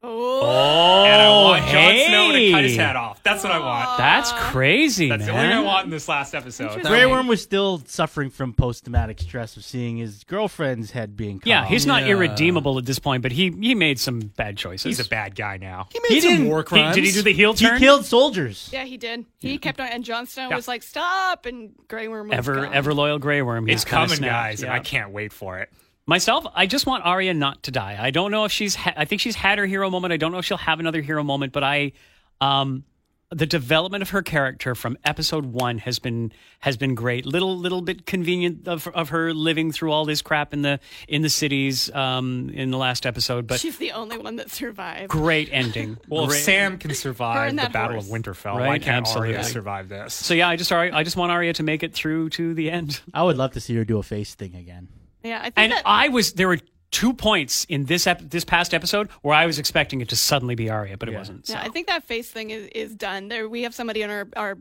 S3: Oh.
S2: and I want oh, Jon Snow to cut his head off. That's what I want.
S1: That's crazy,
S2: That's the only thing I
S1: man.
S2: want in this last episode.
S4: Grey Worm was still suffering from post-traumatic stress of seeing his girlfriend's head being cut
S1: Yeah,
S4: off.
S1: he's not
S5: Yeah.
S1: irredeemable at this point, but he he made some bad choices.
S2: He's a bad guy now.
S5: He made
S1: He
S5: some
S1: didn't.
S5: war
S1: he-
S5: crimes.
S1: did he do the heel turn?
S4: He
S1: turn?
S4: killed soldiers.
S3: Yeah, he did. He kept on, and Jon Snow
S2: Yeah.
S3: was like, "Stop!" And Grey Worm was
S1: ever
S3: gone.
S1: ever loyal Grey Worm.
S2: It's
S1: He's kinda
S2: coming,
S1: snapped,
S2: guys, and
S1: yeah.
S2: I can't wait for it.
S1: Myself, I just want Arya not to die. I don't know if she's. Ha- I think she's had her hero moment. I don't know if she'll have another hero moment, but I, um, the development of her character from episode one has been has been great. Little little bit convenient of, of her living through all this crap in the in the cities um, in the last episode, but
S3: She's the only one that survived.
S1: great ending.
S2: Well, if Sam can survive the Battle
S3: horse.
S2: of Winterfell, why can't Arya survive this?
S1: So yeah, I just I just want Arya to make it through to the end.
S4: I would love to see her do a face thing again.
S3: Yeah, I think
S1: And
S3: that.
S1: I was there were two points in this ep- this past episode where I was expecting it to suddenly be Arya, but it wasn't. So.
S3: Yeah, I think that face thing is, is done. There, we have somebody in our our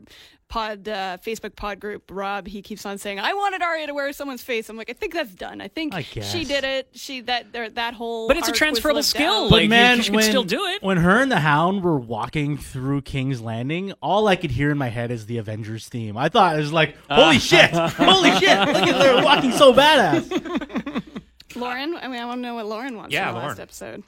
S3: pod uh, Facebook pod group, Rob. He keeps on saying, "I wanted Arya to wear someone's face." I'm like, I think that's done. I think
S4: I
S3: she did it. She that there, that whole.
S1: But it's a
S3: arc was
S1: transferable skill.
S3: out.
S1: Like,
S4: But
S1: you-
S4: man,
S1: you can
S4: when,
S1: still do it.
S4: when her and the Hound were walking through King's Landing, all I could hear in my head is the Avengers theme. I thought it was like, "Holy shit! Holy shit! Look at they're walking so badass."
S3: Lauren, I mean, I want to know what Lauren wants
S2: Yeah,
S3: in the last episode.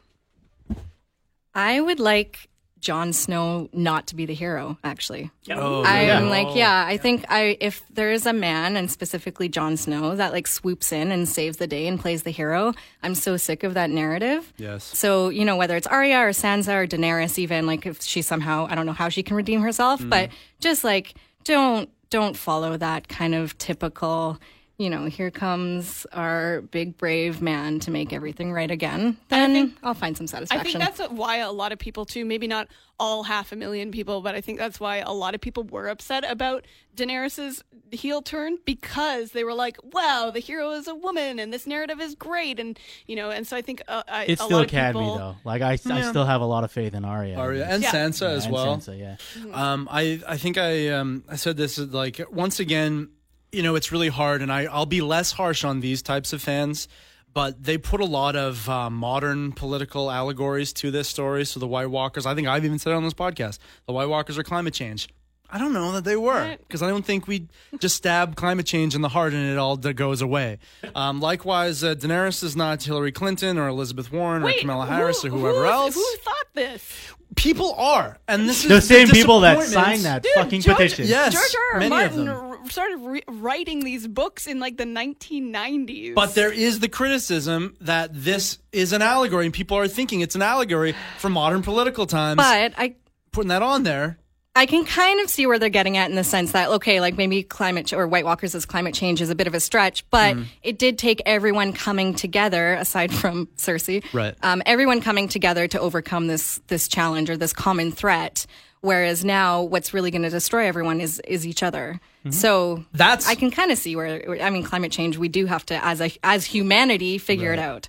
S9: I would like Jon Snow not to be the hero, actually.
S5: Oh, oh,
S9: I'm
S4: yeah.
S9: like, yeah, I think I if there is a man and specifically Jon Snow that like swoops in and saves the day and plays the hero, I'm so sick of that narrative.
S5: Yes.
S9: So, you know, whether it's Arya or Sansa or Daenerys even like if she somehow I don't know how she can redeem herself, but mm-hmm. just like don't don't follow that kind of typical you know, here comes our big brave man to make everything right again. Then I'll find some satisfaction.
S3: I think that's why a lot of people too, maybe not all half a million people, but I think that's why a lot of people were upset about Daenerys's heel turn because they were like, "Wow, the hero is a woman, and this narrative is great," and you know, and so I think uh, I,
S4: It
S3: a
S4: still
S3: lot of
S4: can
S3: people,
S4: be though. Like I, I still have a lot of faith in Arya.
S5: Arya and
S3: Yeah.
S5: Sansa
S4: Yeah,
S5: as
S4: and
S5: well.
S4: Sansa, yeah.
S5: Um, I I think I um I said this like once again, you know, it's really hard, and I I'll be less harsh on these types of fans, but they put a lot of uh, modern political allegories to this story. So the White Walkers, I think I've even said it on this podcast, the White Walkers are climate change. I don't know that they were because I don't think we just stab climate change in the heart and it all d- goes away. Um, likewise, uh, Daenerys is not Hillary Clinton or Elizabeth Warren
S3: Wait,
S5: or Kamala Harris
S3: who-
S5: or whoever
S3: who-
S5: else.
S3: Who thought this?
S5: People are, and this is
S4: The same people that
S5: disappointment.
S4: signed that
S3: Dude,
S4: fucking
S3: George-
S4: petition.
S5: Yes,
S3: George R. R.
S5: many of them.
S3: R- started re- writing these books in like the 1990s.
S5: But there is the criticism that this is an allegory, and people are thinking it's an allegory for modern political times.
S9: but I
S5: putting that on there,
S9: I can kind of see where they're getting at in the sense that okay, like maybe climate or White Walkers as climate change is a bit of a stretch, but
S5: Mm-hmm.
S9: it did take everyone coming together, aside from Cersei,
S5: Right.
S9: Um, everyone coming together to overcome this this challenge or this common threat. Whereas now, what's really going to destroy everyone is is each other. So
S5: Mm-hmm. That's-
S9: I can kind of see where I mean, climate change. We do have to, as a as humanity, figure it out.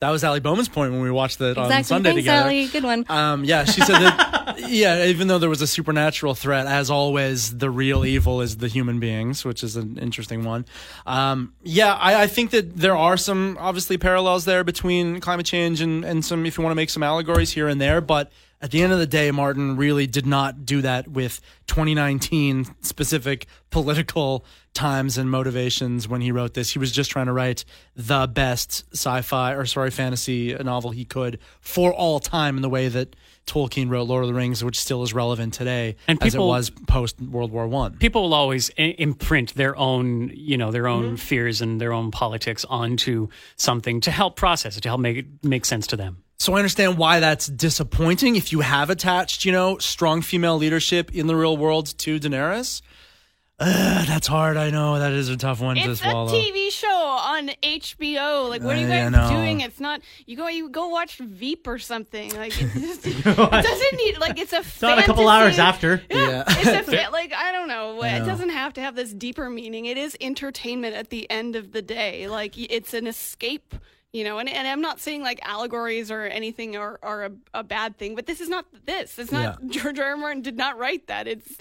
S5: that was Ali Bowman's point when we watched that on
S9: Exactly.
S5: Sunday
S9: Thanks,
S5: together.
S9: Allie. Good one.
S5: Um, yeah, she said that. yeah, even though there was a supernatural threat, as always, the real evil is the human beings, which is an interesting one. Um, yeah, I, I think that there are some obviously parallels there between climate change and and some, if you want to make some allegories here and there, but. At the end of the day, Martin really did not do that with 2019 specific political times and motivations when he wrote this. He was just trying to write the best sci-fi or sorry fantasy novel he could for all time in the way that Tolkien wrote Lord of the Rings, which still is relevant today
S1: And
S5: as it
S1: people-
S5: was post World War One.
S1: people will always I- imprint their own, you know, their own mm-hmm. fears and their own politics onto something to help process it, to help make it make sense to them.
S5: So I understand why that's disappointing if you have attached, you know, strong female leadership in the real world to Daenerys. Uh, that's hard. I know that is a tough one to swallow.
S3: It's a. TV show on HBO. Like, what are you guys
S5: know.
S3: doing? It's not. You go. You go watch Veep or something. Like, it, just, it doesn't need. Like, it's a.
S4: It's on a couple hours after.
S3: Yeah, it's a fa- like I don't know. It
S5: know.
S3: doesn't have to have this deeper meaning. It is entertainment at the end of the day. Like it's an escape, you know. And, and I'm not saying like allegories or anything are, are a, a bad thing, but this is not this. It's not
S5: Yeah.
S3: George R. R. Martin did not write that. It's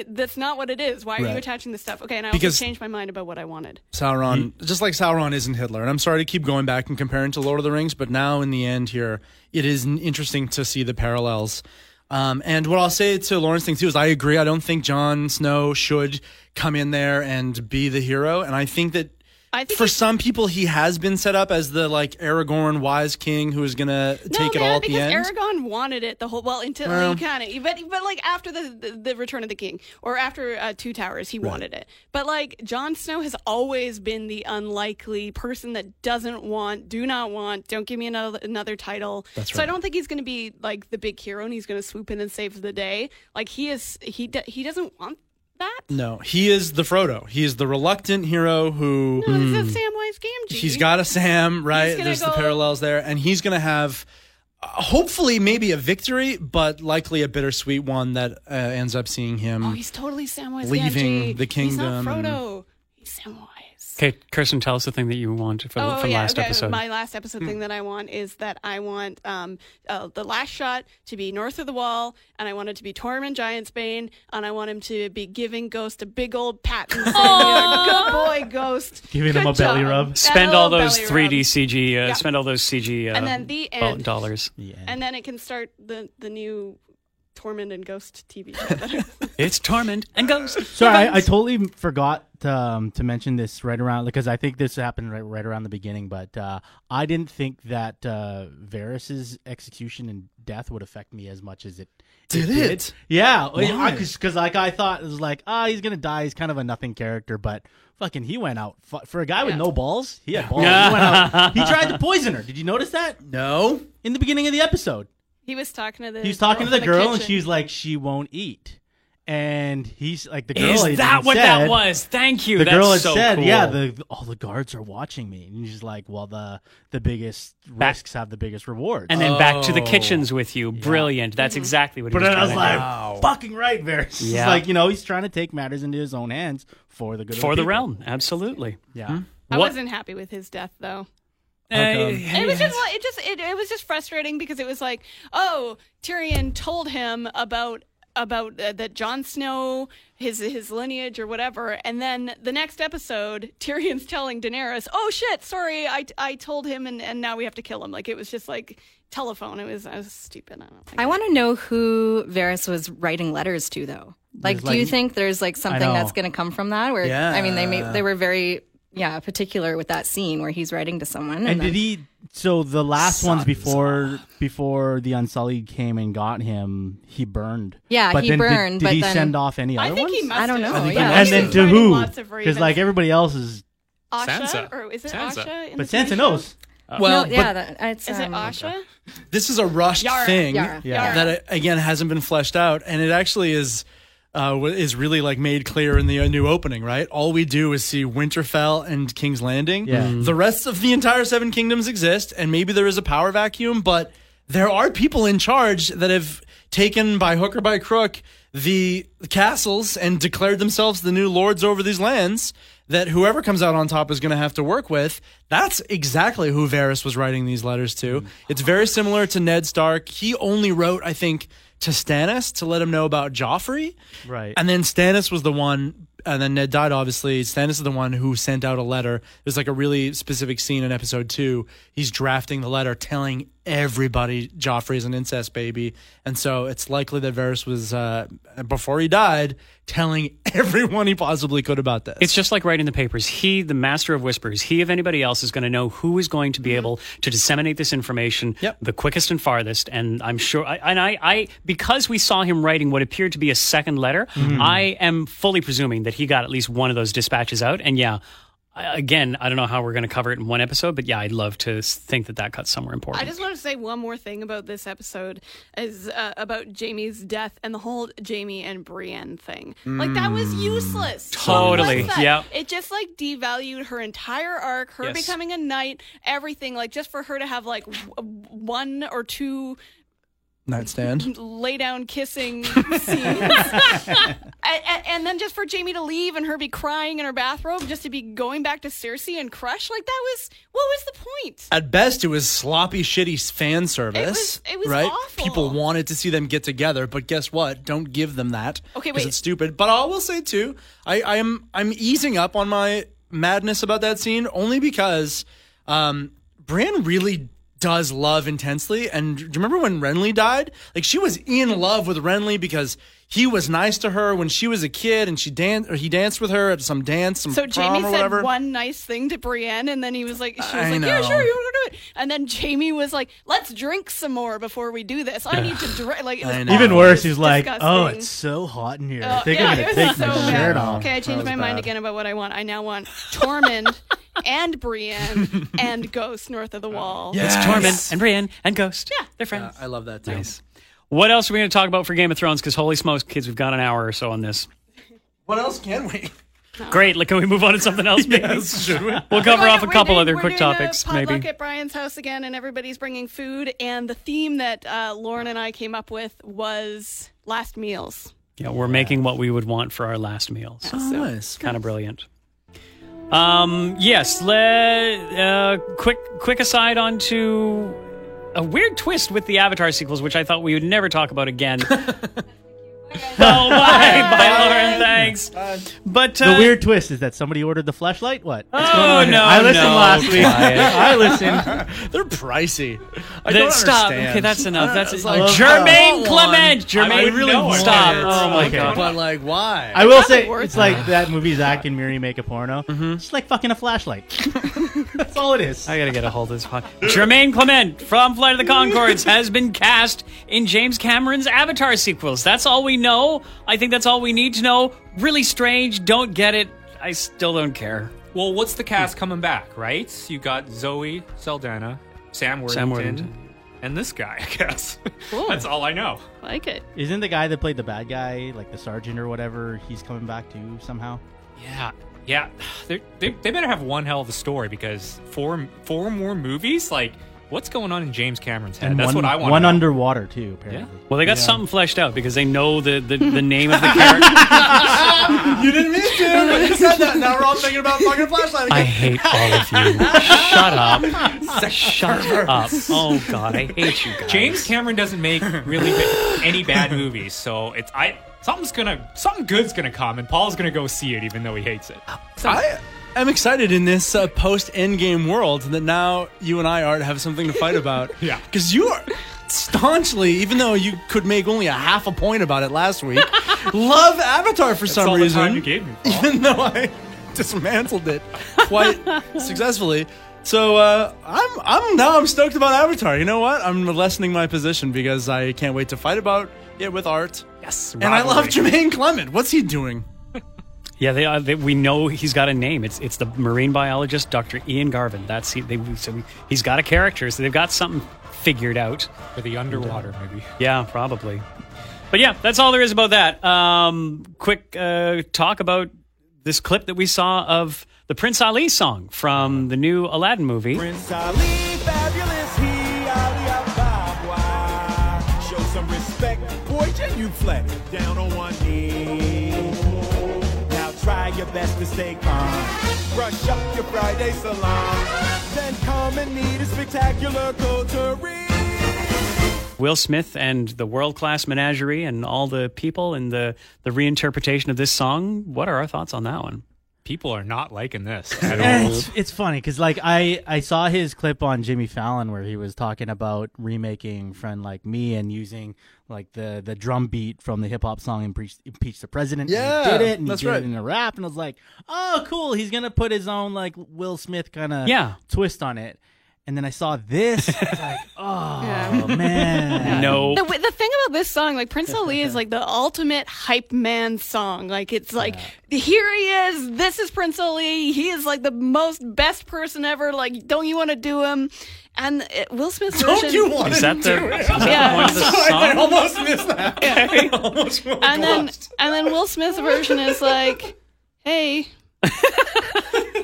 S3: that's not what it is. Why are you attaching this stuff? Okay, and I
S5: Because-
S3: also changed my mind about what I wanted.
S5: Sauron, just like Sauron isn't Hitler. And I'm sorry to keep going back and comparing to Lord of the Rings, but now in the end here, it is interesting to see the parallels. Um, and what I'll say to Lauren's thing too is I agree. I don't think Jon Snow should come in there and be the hero. And I think that
S3: I think
S5: for some people he has been set up as the like Aragorn wise king who is gonna
S3: No,
S5: take it all at the end.
S3: Aragorn wanted it the whole well until
S5: Well-
S3: he kind of but but like after the, the the Return of the King or after uh, Two Towers he wanted it. But like Jon Snow has always been the unlikely person that doesn't want, do not want, don't give me another another title.
S5: That's right.
S3: So I don't think he's going to be like the big hero and he's going to swoop in and save the day. Like he is he he doesn't want that.
S5: no, he is the Frodo. He is the reluctant hero who
S3: No, this is Samwise Gamgee.
S5: He's got a Sam, right? There's the parallels there, and he's going to have, uh, hopefully, maybe a victory, but likely a bittersweet one that uh, ends up seeing him.
S3: Oh, he's totally Samwise
S5: leaving
S3: Gamgee.
S5: the
S3: He's not
S5: kingdom
S3: Frodo. He's Samwise.
S1: Okay, Kirsten, tell us the thing that you want for,
S3: Oh
S1: from
S3: yeah,
S1: last
S3: okay.
S1: episode.
S3: My last episode thing that I want is that I want um, uh, the last shot to be north of the wall, and I want it to be Tormund Giantsbane, and I want him to be giving Ghost a big old pat and saying, "You're "Good boy, Ghost."
S4: Giving him
S3: Good
S4: a belly rub.
S1: Spend all those 3D
S3: rub.
S1: CG. Uh,
S3: Yeah.
S1: Spend all those CG. Uh,
S3: and then the end,
S1: dollars.
S4: Yeah.
S3: and then it can start the the new Tormund and Ghost TV show. that I-
S1: It's Torment and Ghost.
S4: Sorry, I, I totally forgot um, to mention this right around because I think this happened right, right around the beginning. But uh, I didn't think that uh, Varys's execution and death would affect me as much as it
S5: Did it?
S4: Yeah, because like I thought it was like ah he's gonna die. He's kind of a nothing character, but fucking he went out fu- for a guy with no balls. He had balls. he, went out, he tried to poison her. Did you notice that
S5: No,
S4: in the beginning of the episode?
S3: he was talking to the
S4: He was talking to the
S3: in
S4: girl, and
S3: kitchen.
S4: she's like, she won't eat. And he's like, the girl
S1: Is
S4: had
S1: that what
S4: said-
S1: that was? Thank you.
S4: The
S1: That's
S4: girl had
S1: so
S4: said,
S1: cool.
S4: "Yeah, the all the guards are watching me," and she's like, "Well, the the biggest
S1: Back-
S4: risks have the biggest rewards."
S1: and then back to the
S5: Oh.
S1: kitchens with you. Brilliant. That's exactly what.
S4: but
S1: he was
S4: then I was like,
S1: do.
S4: "Fucking right, Varys." It's
S1: Yeah.
S4: like you know, he's trying to take matters into his own hands for the good
S1: for
S4: of
S1: the
S4: people.
S1: realm. Absolutely.
S4: Yeah.
S3: I
S1: What-
S3: wasn't happy with his death though.
S1: Uh,
S3: It was just it just it, it was just frustrating because it was like, oh, Tyrion told him about about uh, that Jon Snow, his his lineage or whatever, and then the next episode, Tyrion's telling Daenerys, "Oh shit, sorry, I, I told him, and, and now we have to kill him." Like it was just like telephone. It was, I was stupid. I don't think.
S9: I want to know who Varys was writing letters to, though. Like,
S4: There's
S9: do you think there's like something that's going to come from that? Where I mean, they made, they were very yeah particular with that scene where he's writing to someone.
S4: And
S9: then-
S4: did he? So the last ones before before the Unsullied came and got him, he burned.
S9: Yeah,
S4: but
S9: he
S4: then
S9: burned,
S4: Did,
S9: but
S4: he
S9: then-
S4: send off any
S3: I
S4: other
S3: think
S4: ones?
S3: he must.
S9: I don't know,
S3: I think
S9: yeah.
S3: he
S4: and
S3: was
S4: then to
S3: writing
S4: who?
S3: lots
S4: Because like everybody else is.
S3: Asha
S2: Sansa.
S3: or is it
S2: Sansa.
S3: Asha? in
S4: But
S3: the TV
S4: Sansa
S3: show?
S4: knows.
S5: well,
S9: no, yeah, that, it's,
S3: Is it
S9: um,
S3: Asha?
S5: this is a rushed
S3: Yara.
S5: thing
S9: Yara.
S4: Yeah.
S5: that uh, again hasn't been fleshed out, and it actually is. Uh, is really like made clear in the uh, new opening, right? All we do is see Winterfell and King's Landing.
S4: Yeah. Mhm.
S5: The rest of the entire Seven Kingdoms exist, and maybe there is a power vacuum, but there are people in charge that have taken by hook or by crook the castles and declared themselves the new lords over these lands that whoever comes out on top is going to have to work with. That's exactly who Varys was writing these letters to. It's very similar to Ned Stark. He only wrote, I think, to Stannis to let him know about Joffrey.
S4: Right.
S5: And then Stannis was the one, and then Ned died, obviously. Stannis is the one who sent out a letter. There's like a really specific scene in episode two. He's drafting the letter telling everybody Joffrey is an incest baby. And so it's likely that Varys was, uh, before he died, telling everyone he possibly could about this.
S1: It's just like writing the papers. He, the master of whispers, he of anybody else is going to know who is going to be able to disseminate this information
S5: Yep.
S1: the quickest and farthest. And I'm sure, I, and I, I, because we saw him writing what appeared to be a second letter, I am fully presuming that he got at least one of those dispatches out. And yeah, again, I don't know how we're going to cover it in one episode, but yeah, I'd love to think that that cuts somewhere important.
S3: I just want to say one more thing about this episode is uh, about Jaime's death and the whole Jaime and Brienne thing. Like that was useless.
S1: Totally, yeah.
S3: It just like devalued her entire arc, her
S1: Yes.
S3: becoming a knight, everything. Like just for her to have like w- one or two
S5: Nightstand.
S3: lay down kissing scenes. and, and, then just for Jaime to leave and her be crying in her bathrobe just to be going back to Cersei and Crush like that was what was the point?
S5: At best, it was sloppy, shitty fan service.
S3: was- it was
S5: right.
S3: awful.
S5: People wanted to see them get together, but guess what? Don't give them that.
S3: Okay, wait.
S5: It's stupid. But I will say too, I, I am I'm easing up on my madness about that scene only because um, Brienne really does love intensely. And do you remember when Renly died? Like she was in love with Renly because he was nice to her when she was a kid, and she danced or he danced with her at some dance, some
S3: So
S5: prom
S3: Jaime
S5: or
S3: said
S5: whatever.
S3: one nice thing to Brienne, and then he was like, she was
S5: I
S3: like, yeah, sure, you want to do it. And then Jaime was like, let's drink some more before we do this. I need to drink. Like, it was
S5: I know.
S4: Even worse,
S3: It was
S4: he's like,
S3: disgusting.
S4: "Oh, it's so hot in here. I
S3: Uh,
S4: think
S3: yeah,
S4: I'm gonna take
S3: so
S4: my
S3: bad.
S4: shirt off."
S3: Okay, I changed
S5: was
S3: my mind again about what I want. I now want Tormund and Brienne and Ghost north of the wall.
S1: It's Tormund and Brienne and Ghost. Yeah, they're friends.
S5: I love that too.
S1: Nice. What else are we going to talk about for Game of Thrones? Because holy smokes, kids, we've got an hour or so on this.
S5: What else can we?
S1: Great. Like, can we move on to something else? Maybe?
S5: should we?
S1: We'll cover
S3: We're
S1: off a
S3: doing-
S1: couple
S3: we're
S1: other
S3: doing-
S1: quick
S3: we're doing
S1: topics,
S3: a potluck
S1: maybe.
S3: at Brian's house again, and everybody's bringing food. And the theme that uh, Lauren and I came up with was last meals.
S1: Yeah, we're making what we would want for our last meal. So
S5: Oh, nice.
S1: kind of brilliant. Um, yes. Let uh, quick quick aside onto a weird twist with the Avatar sequels, which I thought we would never talk about again. oh, bye, bye, Lauren. Thanks. But uh,
S4: The weird twist is that somebody ordered the fleshlight. What? What's
S1: Oh,
S4: on here?
S1: no,
S4: I listened
S1: no,
S4: last week.
S1: quiet.
S4: I listened.
S5: They're pricey. I
S1: That-
S5: don't
S1: stop.
S5: understand.
S1: Okay, that's enough. That's
S5: It's
S1: it.
S5: like,
S1: Jemaine
S5: I want
S1: Clement.
S5: one.
S1: Jemaine,
S5: I really want
S1: stop.
S5: it.
S1: Oh my
S4: Okay.
S1: god.
S5: But like, why?
S4: I will say it's like that movie Zack and Miri make a porno. It's like fucking a fleshlight. That's all it is.
S1: I gotta get a hold of this. pod- Jemaine Clement from Flight of the Conchords has been cast in James Cameron's Avatar sequels. That's all we know. I think that's all we need to know. Really strange. Don't get it. I still don't care.
S2: Well, what's the cast coming back, right? You got Zoe Saldana, Sam Worthington,
S1: Sam Worthington.
S2: and this guy, I guess.
S3: Cool.
S2: That's all I know.
S3: Like it.
S4: Isn't the guy that played the bad guy, like the sergeant or whatever, he's coming back too somehow?
S2: Yeah, yeah. They're, they they better have one hell of a story because four four more movies. Like, what's going on in James Cameron's head? That's
S4: one,
S2: what I want.
S4: One
S2: to know.
S4: underwater too, apparently.
S1: Well, they got something fleshed out because they know the, the, the name of the character.
S5: you didn't mean to, but you said that. Now we're all thinking about fucking fleshlight
S1: I
S5: again.
S1: hate all of you. Shut up. Shut up. Oh god, I hate you guys.
S2: James Cameron doesn't make really ba- any bad movies, so it's I something's gonna something good's gonna come, and Pol's gonna go see it, even though he hates it.
S5: I am excited in this uh, post Endgame world that now you and I are to have something to fight about.
S2: Yeah.
S5: because you are staunchly, even though you could make only a half a point about it last week, love Avatar for some
S2: all the
S5: reason.
S2: time you gave me, Pol.
S5: even though I dismantled it quite successfully. So uh, I'm I'm now I'm stoked about Avatar. You know what? I'm lessening my position because I can't wait to fight about it with art.
S2: Yes,
S5: And I love Jemaine Clement. What's he doing?
S1: Yeah, they, uh, they we know he's got a name. It's it's the marine biologist Dr. Ian Garvin. That's he. They, so we, he's got a character. So they've got something figured out.
S2: for the underwater movie.
S1: Yeah, probably. But yeah, that's all there is about that. Um, quick uh, talk about this clip that we saw of the Prince Ali song from the new Aladdin movie.
S7: Prince Ali, fabulous, he Ali Ababwa. Show some respect, boy, genuflect down on one knee. Your best to stay calm. Brush up your Friday salaam. Then come and meet a spectacular coterie.
S1: Will Smith and the world class menagerie and all the people and the the reinterpretation of this song. What are our thoughts on that one?
S2: People are not liking this at all.
S4: It's, it's funny because like I I saw his clip on Jimmy Fallon where he was talking about remaking "Friend Like Me" and using like the the drum beat from the hip hop song "Impeach, Impeach the President." and
S5: Yeah,
S4: he did it and
S5: that's
S4: he did
S5: right.
S4: it in a rap, and I was like, oh, cool. He's gonna put his own like Will Smith kind of
S1: Yeah.
S4: twist on it. And then I saw this. I was like, oh
S3: Yeah.
S4: man,
S1: No.
S3: The, the thing about this song, like Prince Ali, is like the ultimate hype man song. Like it's like here he is. This is Prince Ali. He is like the most best person ever. Like, don't you want to do him? And it, Will Smith's
S5: Don't
S3: version.
S5: you want
S1: Is
S5: to
S1: that the,
S5: do it?
S1: is that the
S3: Yeah.
S1: point of the
S5: I
S1: song?
S5: almost missed that. I almost
S3: And then
S5: lost.
S3: and then Will Smith's version is like, hey,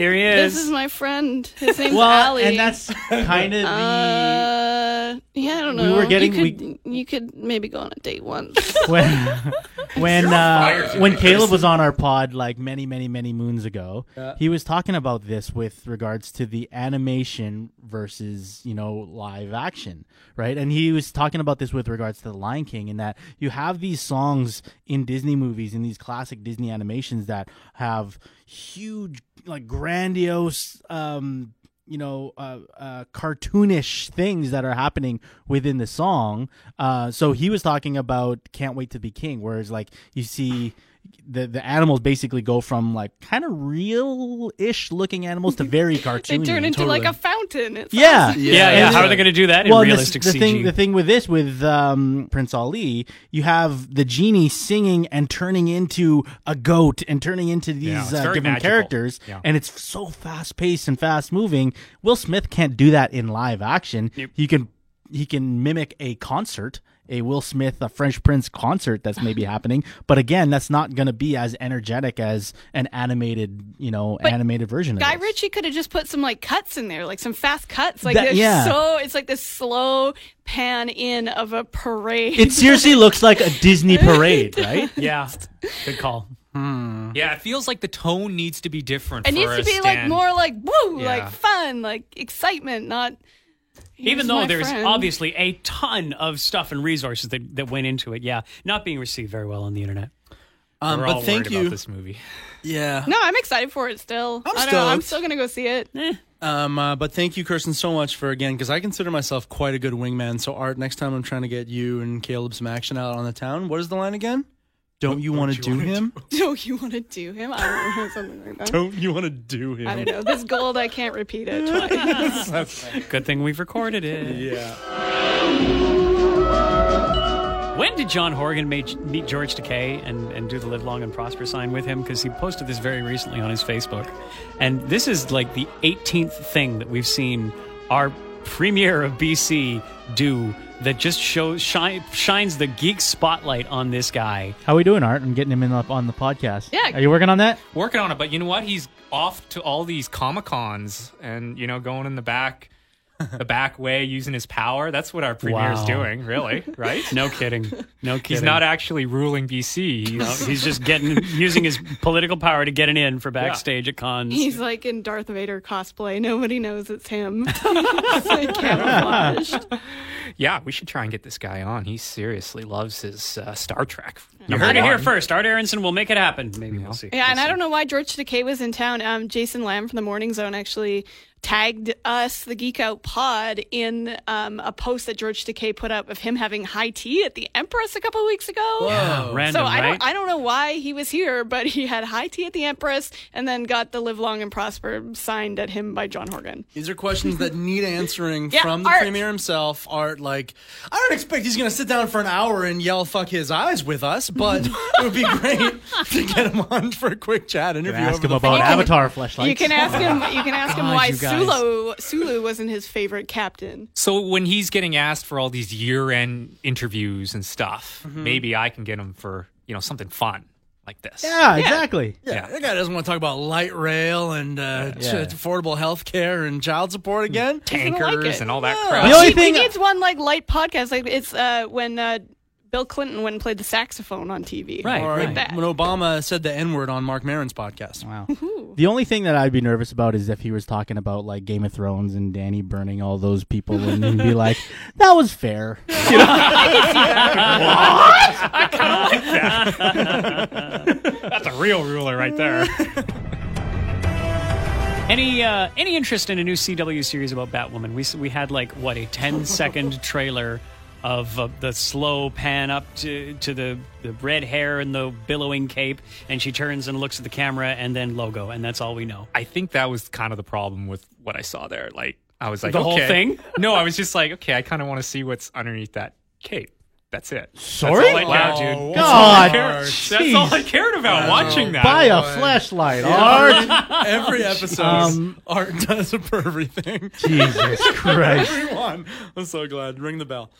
S1: Here he is.
S3: this
S1: is.
S3: is my friend. His name's
S4: well,
S3: Ali.
S4: and that's kind of the.
S3: Uh, yeah, I don't know.
S4: We
S3: know.
S4: were getting-
S3: You could, you could maybe go on a date once.
S4: when when uh, when Caleb was on our pod like many many many moons ago, he was talking about this with regards to the animation versus you know live action, right? And he was talking about this with regards to the Lion King, in that you have these songs in Disney movies in these classic Disney animations that have huge like grandiose um you know, uh, uh, cartoonish things that are happening within the song. Uh, so he was talking about "Can't Wait to Be King," whereas like you see the the animals basically go from like kind of real-ish looking animals to very
S3: cartoonish.
S4: they
S3: turn into like a fountain. It's
S4: yeah,
S3: awesome.
S1: yeah, yeah.
S4: And
S1: How are they going to do that in
S4: well, and
S1: realistic
S4: the, the
S1: CG?
S4: thing, the thing with this, with um, Prince Ali, you have the genie singing and turning into a goat and turning into these
S2: Yeah,
S4: uh, different
S2: magical.
S4: characters,
S2: Yeah.
S4: and it's so fast paced and fast moving. Will Smith can't do that in live action. He can he can mimic a concert. A Will Smith, a Fresh Prince concert that's maybe happening, but again, that's not going to be as energetic as an animated, you know,
S3: But
S4: animated version of
S3: it.
S4: Guy.
S3: Ritchie could have just put some like cuts in there, like some fast cuts. Like
S4: That- yeah.
S3: so it's like this slow pan in of a parade.
S4: It seriously looks like a Disney parade, right?
S1: yeah, good call.
S2: Yeah, it feels like the tone needs to be different.
S3: It
S2: for
S3: needs to
S2: a
S3: be like more like woo,
S2: Yeah.
S3: like fun, like excitement, not.
S1: Even though there's
S3: friend."
S1: obviously a ton of stuff and resources that, that went into it, yeah, not being received very well on the internet.
S5: Um,
S2: We're
S5: but
S2: all
S5: thank you.
S2: about this movie.
S5: Yeah.
S3: No, I'm excited for it still.
S5: I'm
S3: I don't know. I'm still gonna go see it.
S5: Um, uh, but thank you, Kirsten, so much for again because I consider myself quite a good wingman. So, Art, next time I'm trying to get you and Caleb some action out on the town. What is the line again? Don't you want to do him?
S3: Don't you want to do him? I don't know something like that.
S5: Don't you want to do him?
S3: I don't know. This gold, I can't repeat it twice.
S1: Good thing we've recorded it.
S5: Yeah.
S1: When did John Horgan meet, meet George Takei and, and do the Live Long and Prosper sign with him? Because he posted this very recently on his Facebook. And this is like the 18th thing that we've seen our premier of BC do that just shows shine, shines the geek spotlight on this guy.
S4: How we doing, Art? I'm getting him in up on the podcast.
S3: Yeah.
S4: Are you working on that?
S2: Working on it, but you know what? He's off to all these comic cons and you know going in the back, the back way using his power. That's what our premier is
S1: Wow.
S2: doing, really, right?
S1: No kidding. No kidding.
S2: He's not actually ruling BC. He's,
S1: No, he's just getting using his political power to get it in for backstage at cons.
S3: He's like in Darth Vader cosplay. Nobody knows it's him. He's like camouflaged.
S2: Yeah, we should try and get this guy on. He seriously loves his uh, Star Trek.
S1: you heard it here first. Art Aronson will make it happen. Maybe we'll see.
S3: Yeah, and I don't know why George Takei was in town. Um, Jason Lamb from the Morning Zone actually tagged us, the Geek Out Pod, in um, a post that George Takei put up of him having high tea at the Empress a couple of weeks ago.
S1: Yeah, random,
S3: so I
S1: right?
S3: don't, I don't know why he was here, but he had high tea at the Empress, and then got the "Live Long and Prosper" signed at him by John Horgan.
S5: These are questions that need answering
S3: Yeah,
S5: from the
S3: Art.
S5: premier himself. Art, like, I don't expect he's going to sit down for an hour and yell "fuck his eyes" with us, but it would be great to get him on for a quick chat interview.
S4: Ask him about. Avatar fleshlights.
S3: You can ask him. You can ask him why
S1: you guys.
S3: Sulu Sulu wasn't his favorite captain.
S2: So when he's getting asked for all these year-end interviews and stuff,
S5: Mm-hmm.
S2: maybe I can get him for you know something fun like this.
S4: yeah, exactly.
S5: Yeah,
S2: Yeah.
S5: that guy doesn't want to talk about light rail and uh,
S4: Yeah.
S5: t- affordable health care and child support again.
S3: Doesn't like
S2: Tankers and all that
S5: Yeah.
S2: crap.
S4: The only
S3: he,
S4: thing-
S3: he needs one like light podcast. Like it's uh, when uh, Bill Clinton went and played the saxophone on TV.
S1: Right,
S5: Or
S1: right.
S3: that.
S5: when Obama said the N word on Marc Maron's podcast.
S4: Wow. The only thing that I'd be nervous about is if he was talking about like Game of Thrones and Dany burning all those people and then be like, that was fair. What?
S2: That's a real ruler right there.
S1: Any uh, any interest in a new CW series about Batwoman? We we had like what a 10 second trailer of uh, the slow pan up to to the, the red hair and the billowing cape, and she turns and looks at the camera, and then logo, and that's all we know.
S2: I think that was kind of the problem with what I saw there. Like I was like,
S1: The whole
S2: okay.
S1: thing?
S2: No, I was just like, okay, I kind of want to see what's underneath that cape. That's it.
S4: Sorry?
S2: That's all I,
S5: Wow.
S2: yeah, dude.
S4: God,
S2: That's all I cared about watching that.
S4: buy a fleshlight, Art.
S5: Every episode,
S4: Um,
S5: Art does it for everything.
S4: Jesus Christ.
S5: Everyone. I'm so glad. Ring the bell.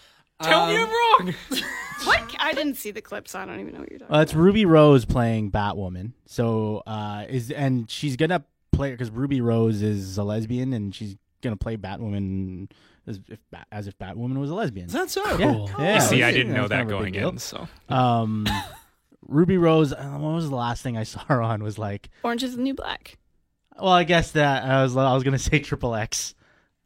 S2: Tell me I'm wrong.
S3: What? I didn't see the clip, so I don't even know what you're talking about.
S4: Uh, it's Ruby Rose playing Batwoman. So uh, is and she's gonna play because Ruby Rose is a lesbian and she's gonna play Batwoman as if as if Batwoman was a lesbian.
S5: Is that so?
S4: yeah,
S1: Cool.
S4: yeah.
S2: You see, I didn't know that
S4: kind of a
S2: going in. So
S4: Um, Ruby Rose. Uh, what was the last thing I saw her on? Was like,
S3: Orange is the New Black.
S4: well, I guess that I was I was gonna say Triple X,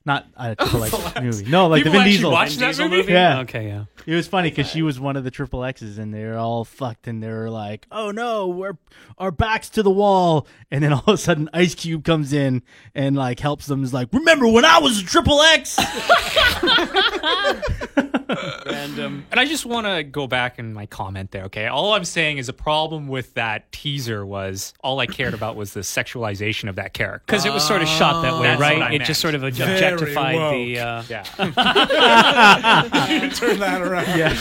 S4: not a oh, Triple X movie. No, like
S2: People
S4: the Vin
S2: actually
S4: Diesel.
S2: watch
S1: Vin
S2: that
S1: Diesel
S2: movie?
S4: Yeah.
S1: Okay, yeah.
S4: It was funny because she was one of the triple X's, and they're all fucked, and they're like, "Oh no, we're our backs to the wall." And then all of a sudden, Ice Cube comes in and like helps them. Is like, "Remember when I was a triple X?"
S1: Random.
S2: Um, and I just want to go back in my comment there, okay? All I'm saying is a problem with that teaser was all I cared about was the sexualization of that character.
S1: Because it was sort of shot that way,
S2: That's what I
S1: right? It
S2: meant.
S1: just sort of
S5: Very
S1: objectified
S5: woke.
S1: the. Uh,
S2: Yeah.
S5: Turn that around.
S4: yeah,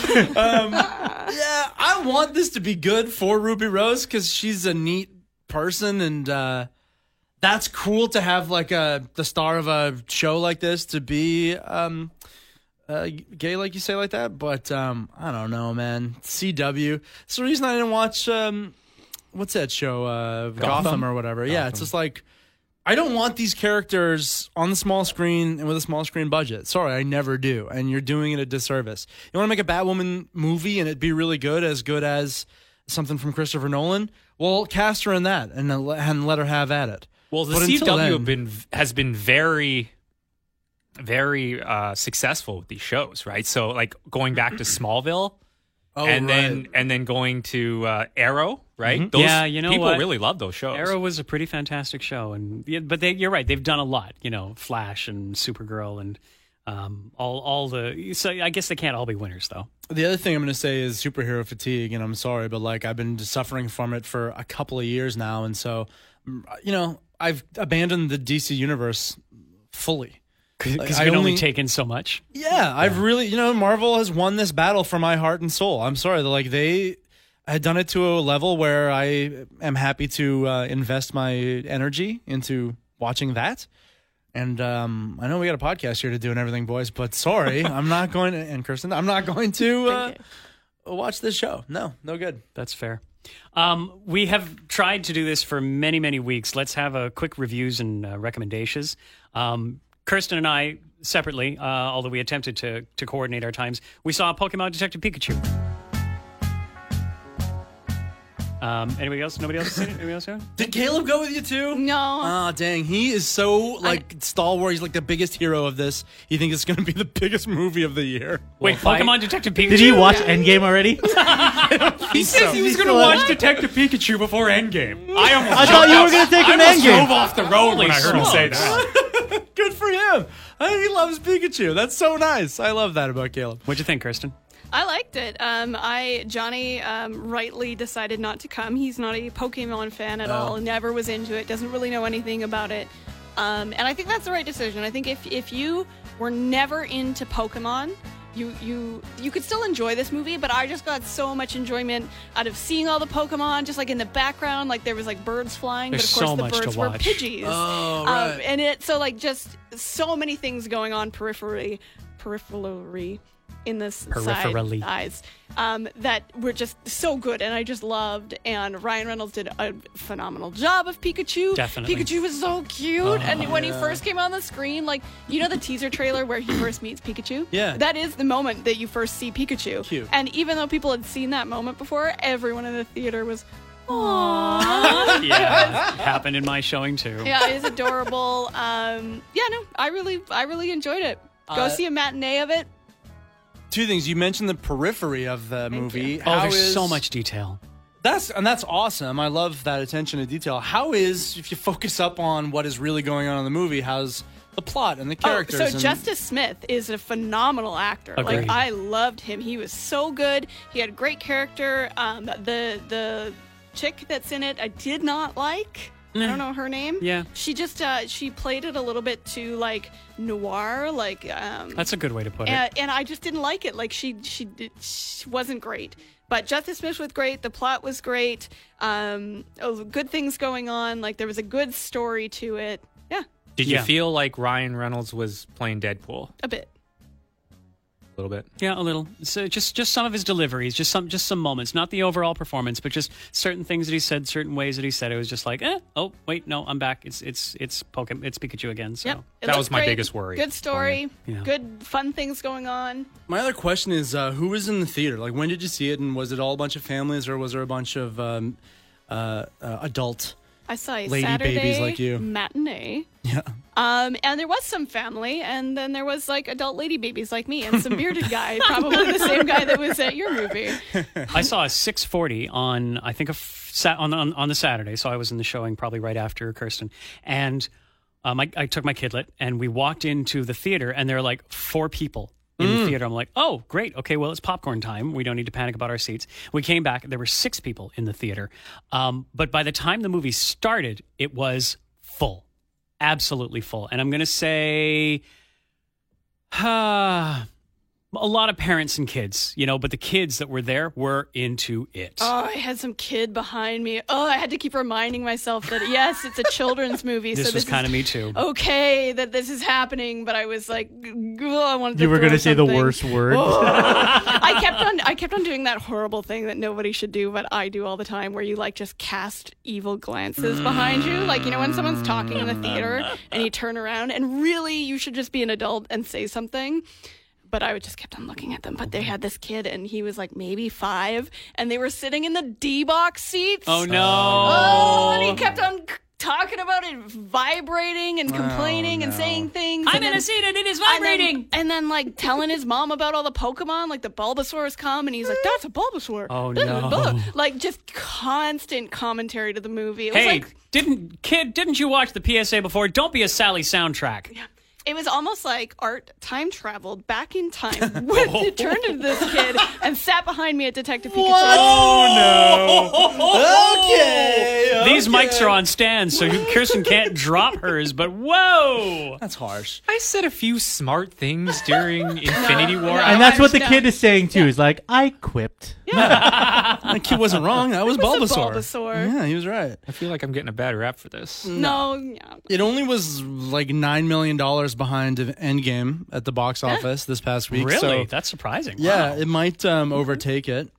S5: Yeah, I want this to be good for Ruby Rose because she's a neat person and uh, that's cool to have like a the star of a show like this to be um, uh, gay, like you say, like that. But um, I don't know, man. CW. It's the reason I didn't watch um, what's that show, uh, Gotham? or whatever. Yeah, it's just like. I don't want these characters on the small screen and with a small screen budget. Sorry, I never do. And you're doing it a disservice. You want to make a Batwoman movie and it be really good, as good as something from Christopher Nolan? Well, cast her in that and let, and let her have at it.
S2: Well, the
S5: but
S2: CW
S5: then,
S2: have been has been very, very uh, successful with these shows, right? So, like going back to Smallville,
S5: Oh,
S2: and then and then going to uh, Arrow, right? Those,
S1: Yeah, you know
S2: people
S1: what?
S2: really love those shows.
S1: Arrow was a pretty fantastic show, and yeah, but they, you're right. They've done a lot. You know, Flash and Supergirl and um, all all the. So I guess they can't all be winners, though.
S5: The other thing I'm going to say is superhero fatigue, and I'm sorry, but like I've been suffering from it for a couple of years now, and so you know I've abandoned the DC universe fully.
S1: Because
S5: Like,
S1: you've
S5: I
S1: been only
S5: only-
S1: taken so much.
S5: Yeah, I've really, you know, Marvel has won this battle for my heart and soul. I'm sorry, like they had done it to a level where I am happy to uh, invest my energy into watching that. And um, I know we got a podcast here to do and everything, boys, but sorry, I'm not going to, and Kirsten, I'm not going to uh, watch this show. No, no good.
S1: That's fair. Um, we have tried to do this for many, many weeks. Let's have a quick reviews and uh, recommendations. Um, Kirsten and I separately, uh, although we attempted to to coordinate our times, we saw Pokemon Detective Pikachu. Um, anybody else? Nobody else seen it? Anybody else? Seen it?
S5: Did Caleb go with you too?
S3: No.
S5: Ah, dang. He is so like stalwart. He's like the biggest hero of this. He thinks it's going to be the biggest movie of the year.
S1: Wait, Pokemon Detective Pikachu.
S4: did he watch Endgame already?
S2: He says he was going to watch Detective Pikachu before Endgame. I almost
S4: I thought you were gonna take
S2: I
S4: him
S2: almost
S4: Endgame.
S2: drove off the road when I heard him say that.
S5: Good for him. He loves Pikachu. That's so nice. I love that about Caleb.
S1: What'd you think, Kirsten?
S3: I liked it. Um, I Johnny um, rightly decided not to come. He's not a Pokemon fan at all. Never was into it. Doesn't really know anything about it. Um, and I think that's the right decision. I think if if you were never into Pokemon, you you you could still enjoy this movie. But I just got so much enjoyment out of seeing all the Pokemon, just like in the background, like there was like birds flying,
S1: There's
S3: but of course
S1: so
S3: the
S1: much to
S3: birds were
S1: watch.
S3: Pidgeys.
S5: Oh,
S3: Um,
S5: right.
S3: and it so like just so many things going on periphery, peripherally in this
S1: Peripherally.
S3: side eyes um, that were just so good and I just loved. And Ryan Reynolds did a phenomenal job of Pikachu.
S1: Definitely.
S3: Pikachu was so cute. and when he first came on the screen, like you know the teaser trailer where he first meets Pikachu.
S5: Yeah.
S3: that is the moment that you first see Pikachu.
S5: Cute.
S3: And even though people had seen that moment before, everyone in the theater was. Aww.
S1: Yeah, it happened in my showing too.
S3: yeah, it's adorable. Um, yeah, no, I really, I really enjoyed it. Go
S5: Uh,
S3: see a matinee of it.
S5: Two things. You mentioned the periphery of the movie.
S1: Oh,
S5: How
S1: there's
S5: is-
S1: so much detail.
S5: That's and that's awesome. I love that attention to detail. How is if you focus up on what is really going on in the movie? How's the plot and the characters?
S3: Oh, so
S5: and-
S3: Justice Smith is a phenomenal actor.
S1: Agreed.
S3: Like I loved him. He was so good. He had a great character. Um, the the chick that's in it, I did not like. I don't know her name.
S1: Yeah.
S3: She just uh, she played it a little bit too like noir, like um,
S1: That's a good way to put it.
S3: and, and I just didn't like it. Like she she, she wasn't great. But Justice Smith was great. The plot was great. Um, oh, good things going on. Like there was a good story to it. Yeah,
S2: Did
S1: Yeah.
S2: you feel like Ryan Reynolds was playing Deadpool
S3: a bit.
S2: A little bit?
S1: Yeah, a little. So just just some of his deliveries, just some just some moments, not the overall performance, but just certain things that he said, certain ways that he said. It was just like, eh, oh wait, no, I'm back. It's it's it's Pokemon, it's Pikachu again. So
S3: Yep.
S2: That was my
S3: great.
S2: biggest worry
S3: Good story.
S1: Yeah.
S3: Good fun things going on.
S5: My other question is, uh, who was in the theater? Like, when did you see it, and was it all a bunch of families, or was there a bunch of um, uh, uh, adult?
S3: I saw a
S5: Lady
S3: Saturday
S5: babies like you.
S3: matinee.
S5: Yeah.
S3: Um, and there was some family, and then there was like adult lady babies like me, and some bearded guy, probably the same guy that was at your movie.
S1: I saw a 640 on I think a f- sat on, on on the Saturday, so I was in the showing probably right after Kirsten, and um, I, I took my kidlet and we walked into the theater, and there were like four people. In the theater, I'm like, oh, great. Okay, well, it's popcorn time. We don't need to panic about our seats. We came back. There were six people in the theater. Um, but by the time the movie started, it was full. Absolutely full. And I'm going to say, uh, a lot of parents and kids, you know, but the kids that were there were into it.
S3: Oh, I had some kid behind me. Oh, I had to keep reminding myself that yes, it's a children's movie.
S1: this
S3: so
S1: was
S3: this
S1: kind of me too.
S3: okay that this is happening, but I was like, oh, I wanted to
S4: You were gonna say the worst word. Oh.
S3: I kept on I kept on doing that horrible thing that nobody should do, but I do all the time where you like just cast evil glances mm. behind you. Like, you know, when someone's talking in the theater and you turn around and really you should just be an adult and say something. But I would just kept on looking at them. But they had this kid and he was like maybe five and they were sitting in the D box seats.
S1: Oh no!
S3: Oh, and he kept on c- talking about it vibrating and complaining and saying things.
S1: I'm
S3: and
S1: in
S3: then-
S1: a seat and it is
S3: and then-
S1: vibrating.
S3: And then, like telling his mom about all the Pokemon, like the Bulbasaur's come, and he's like, "That's a Bulbasaur."
S1: Oh,
S3: Blah, blah,
S1: no.
S3: Like just constant commentary to the movie. It was
S1: Hey,
S3: like
S1: didn't kid? Didn't you watch the PSA before? Don't be a Sally soundtrack.
S3: It was almost like art time traveled back in time. Went to turn to this kid and sat behind me at Detective Pikachu.
S5: oh no Okay.
S1: These mics are on stands, so you, Kirsten can't drop hers. But whoa!
S5: That's harsh.
S2: I said a few smart things during Infinity War.
S4: and that's what the
S3: No.
S4: kid is saying too. He's like, I quipped.
S5: That kid wasn't wrong. That was
S3: was a
S5: Bulbasaur.
S3: Bulbasaur.
S5: Yeah, he was right.
S2: I feel like I'm getting a bad rap for this.
S3: No, yeah.
S5: It only was like nine million dollars behind Endgame at the box office this past week.
S1: Really?
S5: So,
S1: That's surprising.
S5: yeah,
S1: Wow.
S5: it might um, overtake it.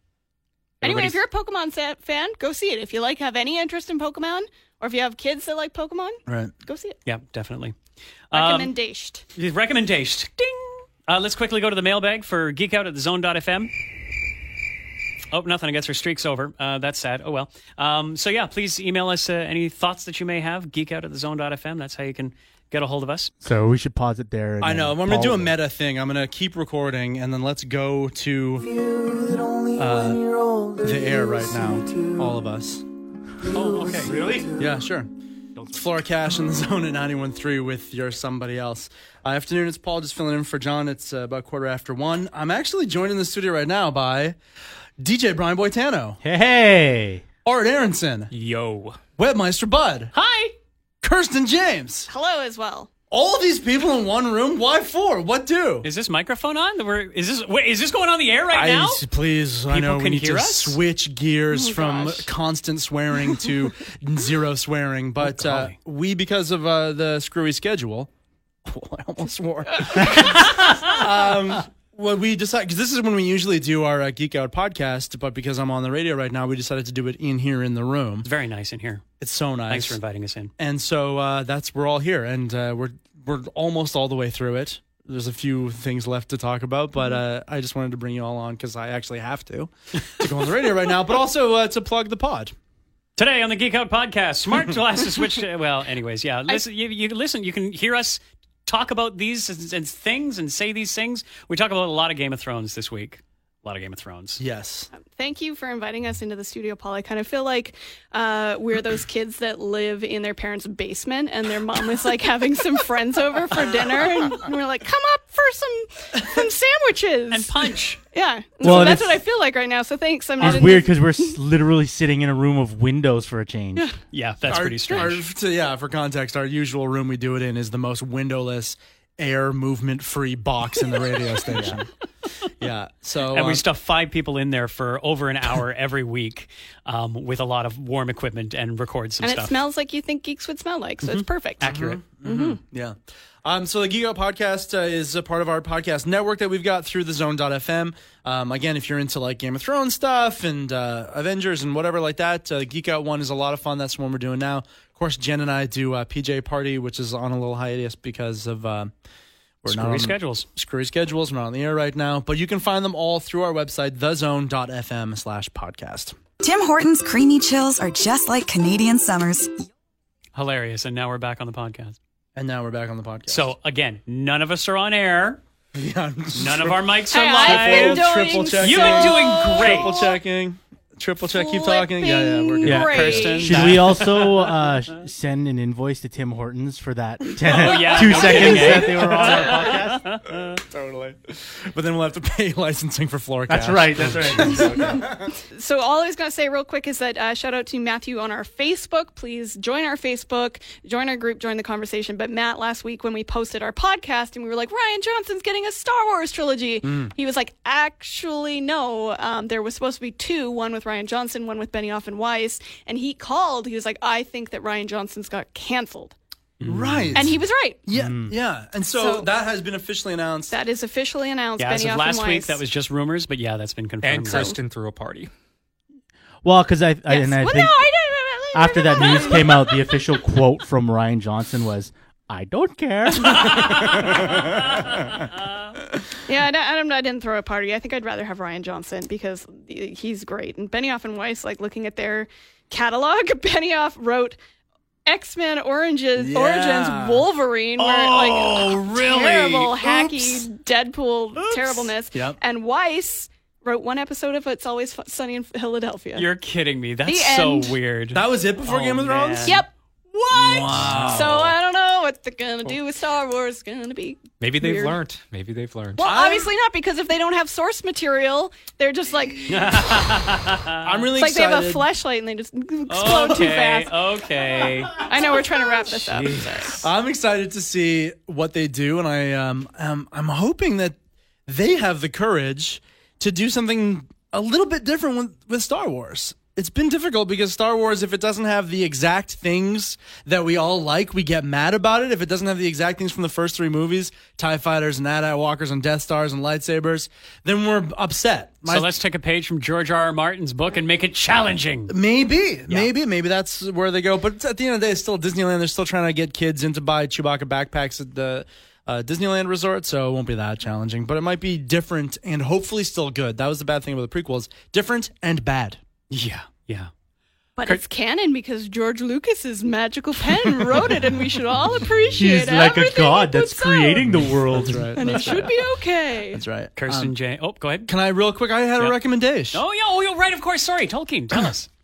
S3: Anyway, if you're a Pokemon fan, go see it. If you like have any interest in Pokemon, or if you have kids that like Pokemon,
S5: Right.
S3: go see it.
S1: yeah, definitely. Um,
S3: Recommendation.
S1: recommendation. Ding. Uh, let's quickly go to the mailbag for Geek Out at the Zone.fm. Oh, nothing. I guess our streak's over. Uh, that's sad. Oh, well. Um, so, yeah, please email us uh, any thoughts that you may have. Geek Out at the Zone.fm. That's how you can get a hold of us.
S4: So we should pause it there.
S5: I know. I'm going to do a meta thing. I'm going to keep recording, and then let's go to uh, the air right now. All of us.
S1: Oh, okay. Really?
S5: Yeah, sure. It's Flora Cash in the zone at 91.3 with your somebody else. Uh, afternoon, it's Pol just filling in for John. It's uh, about quarter after one. I'm actually joined in the studio right now by DJ Brian Boitano,
S4: Hey, hey.
S5: Art Aronson,
S2: Yo.
S5: Webmeister Bud,
S1: Hi.
S5: Kirsten James.
S3: Hello as well.
S5: All of these people in one room. Why for? What do?
S1: Is this microphone on? We're, is this wait, is this going on the air right now?
S5: I, please, I know we need to
S1: us?
S5: switch gears
S3: Oh,
S5: from
S3: gosh.
S5: constant swearing to zero swearing, but uh, we, because of uh, the screwy schedule, I almost swore. um, well, we decided because this is when we usually do our uh, Geek Out podcast, but because I'm on the radio right now, we decided to do it in here in the room.
S1: It's very nice in here.
S5: It's so nice.
S1: Thanks for inviting us in.
S5: And so uh, that's we're all here, and uh, we're we're almost all the way through it. There's a few things left to talk about, but uh, I just wanted to bring you all on because I actually have to to go on the radio right now, but also uh, to plug the pod.
S1: Today on the Geek Out podcast, smart glasses switch. To, well, anyways, yeah. Listen, you, you listen. You can hear us talk about these and, and things and say these things. We talk about a lot of Game of Thrones this week. A lot of Game of Thrones.
S5: Yes,
S3: Thank you for inviting us into the studio, Pol. I kind of feel like uh, we're those kids that live in their parents' basement and their mom is like having some friends over for dinner. And we're like, come up for some some sandwiches
S1: and punch.
S3: Yeah,
S4: Well,
S3: so that's what I feel like right now. So thanks. I'm not
S4: It's weird because we're s- literally sitting in a room of windows for a change.
S1: Yeah, that's
S5: Our-
S1: pretty strange.
S5: our- to- yeah, for context, our usual room we do it in is the most windowless, air movement free box in the radio station. yeah. So
S1: and we
S5: um,
S1: stuff five people in there for over an hour every week um, with a lot of warm equipment and record some
S3: and
S1: stuff.
S3: it smells like you think geeks would smell like, so it's perfect.
S1: accurate.
S5: Yeah. Um, so the Geek Out Podcast uh, is a part of our podcast network that we've got through the Zone.fm. Um, again, if you're into like Game of Thrones stuff and uh, Avengers and whatever like that, uh, Geek Out One is a lot of fun. That's the one we're doing now. Of course, Jen and I do uh, PJ Party, which is on a little hiatus because of uh, we're not
S1: Screwy
S5: on
S1: schedules.
S5: screwy schedules. We're not on the air right now, but you can find them all through our website, thezone.fm slash podcast.
S10: Tim Hortons creamy chills are just like Canadian summers.
S1: Hilarious. And now we're back on the podcast.
S5: And now we're back on the podcast.
S1: So again, none of us are on air.
S5: yeah,
S1: None of our mics
S3: Hey,
S1: are
S3: I've been
S1: live.
S3: doing
S5: triple checking.
S1: You've been doing great.
S5: triple checking. Triple check. Keep talking. Yeah, yeah, we're good.
S4: Yeah.
S3: great.
S1: Kirsten.
S4: Should we also uh, sh- send an invoice to Tim Hortons for that 10,
S1: Oh, yeah,
S4: two
S1: no
S4: seconds
S1: kidding, eh?
S4: that they were on our podcast?
S5: totally. But then we'll have to pay licensing for floor
S4: That's right. That's right.
S3: So all I was going to say real quick is that uh, shout out to Matthew on our Facebook. Please join our Facebook, join our group, join the conversation. But Matt, last week when we posted our podcast and we were like, Rian Johnson's getting a Star Wars trilogy, he was like, actually, no. Um, there was supposed to be two, one with Rian Johnson, one with Benioff and Weiss. And he called. He was like, I think that Rian Johnson's got canceled. Mm.
S5: Right.
S3: And he was right.
S5: yeah, mm. yeah. And so,
S3: So-
S5: that has been officially announced.
S3: That is officially announced.
S1: Yeah, as of last
S3: and
S1: week,
S3: Weiss.
S1: that was just rumors, but yeah, that's been confirmed.
S2: And Kirsten threw a party.
S4: Well, because I, I
S3: Yes.
S4: and I
S3: well,
S4: think
S3: no, I didn't.
S4: after that news came out, the official quote from Rian Johnson was, "I don't care."
S3: Yeah, I, I, I didn't throw a party. I think I'd rather have Rian Johnson because he's great. And Benioff and Weiss, like looking at their catalog, Benioff wrote X Men Oranges
S5: Yeah.
S3: Origins Wolverine, where
S1: Oh,
S3: like
S1: really?
S3: terrible,
S1: Oops.
S3: hacky Deadpool terribleness.
S5: Yep.
S3: And Weiss wrote one episode of It's Always Sunny in Philadelphia.
S1: You're kidding me. That's
S3: The
S1: so
S3: end.
S1: weird.
S5: that was it before
S1: Oh,
S5: Game of Thrones?
S1: man.
S3: yep.
S1: What?
S5: Wow.
S3: So I don't know what they're gonna do with Star Wars. It's gonna be
S2: Maybe they've
S3: Weird.
S2: learned. Maybe they've learned.
S3: well, obviously not because if they don't have source material, they're just like
S5: I'm really
S3: It's like they have a fleshlight and they just explode too fast.
S1: okay.
S3: I know we're trying to wrap this up.
S5: I'm excited to see what they do, and I um, um I'm hoping that they have the courage to do something a little bit different with, with Star Wars. It's been difficult because Star Wars, if it doesn't have the exact things that we all like, we get mad about it. If it doesn't have the exact things from the first three movies, TIE fighters and AT-AT walkers and Death Stars and lightsabers, then we're upset. My-
S1: So let's take a page from George R. R. Martin's book and make it challenging.
S5: Maybe, maybe, maybe that's where they go. But at the end of the day, it's still Disneyland. They're still trying to get kids into buy Chewbacca backpacks at the uh, Disneyland resort, so it won't be that challenging. But it might be different and hopefully still good. That was the bad thing about the prequels: different and bad.
S1: Yeah, yeah.
S3: But it's canon because George Lucas's magical pen wrote it, and we should all appreciate it.
S4: He's like a god that's
S3: puts out.
S4: creating the world.
S5: That's right.
S3: and it
S5: That's
S3: should
S5: right.
S3: be okay.
S5: That's right.
S1: Kirsten
S5: Um,
S1: J. Oh, go ahead.
S5: can I real quick? I had a recommendation.
S1: Oh, yeah. Oh, yeah. Right. Of course. Sorry. Tolkien. Tell us.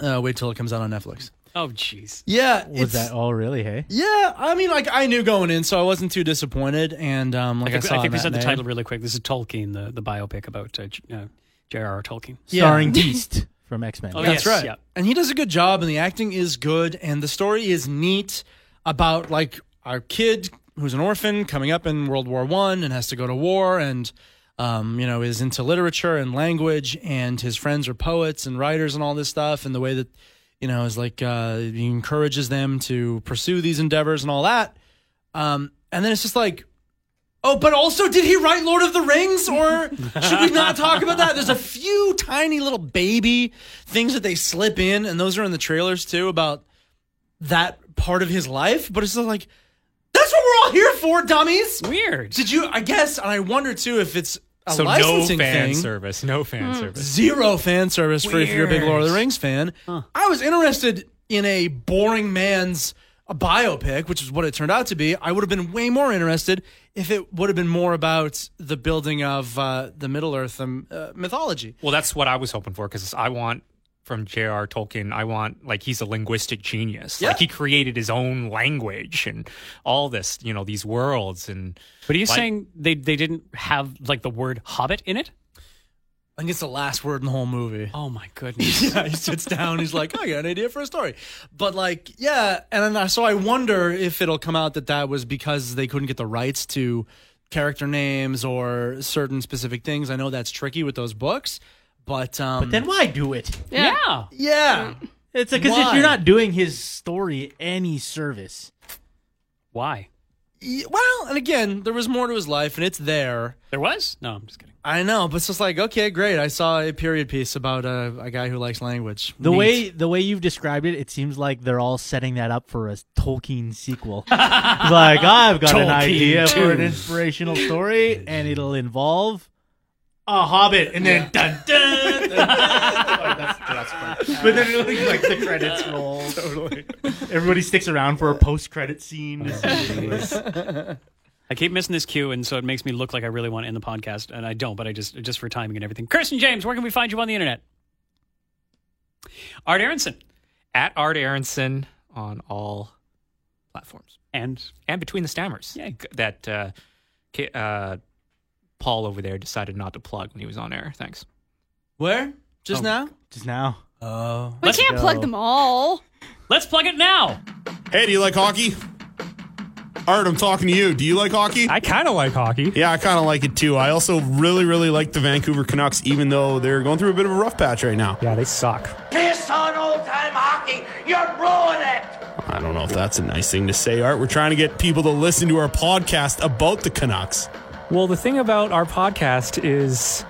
S5: Uh, wait till it comes out on Netflix.
S1: Oh, jeez.
S5: Yeah,
S4: Was
S5: it's,
S4: that all really? Hey,
S5: Yeah, I mean, like I knew going in, so I wasn't too disappointed. And um, like I,
S1: I think,
S5: saw
S1: I think we said the title really quick. This is Tolkien, the, the biopic about uh, J- uh, J.R.R. Tolkien.
S5: Yeah.
S4: starring Beast from X Men.
S1: Oh,
S5: That's
S1: yes,
S5: right.
S1: yeah.
S5: And he does a good job, and the acting is good, and the story is neat about like our kid who's an orphan coming up in World War One and has to go to war, and um, you know is into literature and language, and his friends are poets and writers and all this stuff, and the way that you know is like uh, he encourages them to pursue these endeavors and all that. Um, and then it's just like. Oh, but also, did he write Lord of the Rings, or should we not talk about that? There's a few tiny little baby things that they slip in, and those are in the trailers too about that part of his life. But it's just like that's what we're all here for, dummies.
S1: Weird.
S5: Did you? I guess, and I wonder too if it's a
S2: so no
S5: licensing
S2: fan
S5: thing.
S2: service. No fan hmm. service.
S5: Zero fan service for if you're a big Lord of the Rings fan. I was interested in a boring man's a biopic, which is what it turned out to be. I would have been way more interested if it would have been more about the building of uh, the Middle Earth um, uh, mythology.
S2: Well, that's what I was hoping for because I want from J.R. Tolkien, I want like he's a linguistic genius.
S5: Yeah.
S2: Like he created his own language and all this, you know, these worlds and.
S1: But are you
S2: like-
S1: saying they they didn't have like the word hobbit in it?
S5: I think it's the last word in the whole movie.
S1: Oh my goodness.
S5: yeah, he sits down. He's like, "Oh, I got an idea for a story," but like, yeah, and then so I wonder if it'll come out that that was because they couldn't get the rights to character names or certain specific things. I know that's tricky with those books, but um,
S4: But then why do it?
S1: yeah.
S5: yeah,
S4: It's because
S5: Why?
S4: you're not doing his story any service.
S1: Why?
S5: Well, and again, there was more to his life, and it's there.
S1: There was? No, I'm just kidding.
S5: I know, but it's just like, okay, great. I saw a period piece about a, a guy who likes language.
S4: The
S5: Neat.
S4: way the way you've described it, it seems like they're all setting that up for a Tolkien sequel. like I've got an
S1: Tolkien
S4: idea for an inspirational story, and it'll involve a Hobbit, and then dun dun. dun, dun. Oh, that's, that's funny. But then it, like the credits roll. Totally. Everybody sticks around for a post credit scene. To see what it is.
S1: I keep missing this cue, and so it makes me look like I really want to end the podcast, and I don't. But I just just for timing and everything. Kirsten James, where can we find you on the internet? Art Aronson
S2: At Art Aronson on all platforms.
S1: and
S2: And between the stammers.
S1: Yeah.
S2: That uh, uh, Pol over there decided not to plug when he was on air. Thanks.
S5: where just
S1: Oh.
S5: now?
S4: Just now.
S5: Oh,
S3: We can't plug them all.
S1: let's plug it now.
S11: Hey, do you like hockey? Art, I'm talking to you. Do you like hockey?
S2: I kind of like hockey.
S11: yeah, I kind of like it too. I also really, really like the Vancouver Canucks, even though they're going through a bit of a rough patch right now.
S2: Yeah, they suck.
S7: Piss on old time hockey. You're ruining it.
S11: I don't know if that's a nice thing to say, Art. We're trying to get people to listen to our podcast about the Canucks.
S2: Well, the thing about our podcast is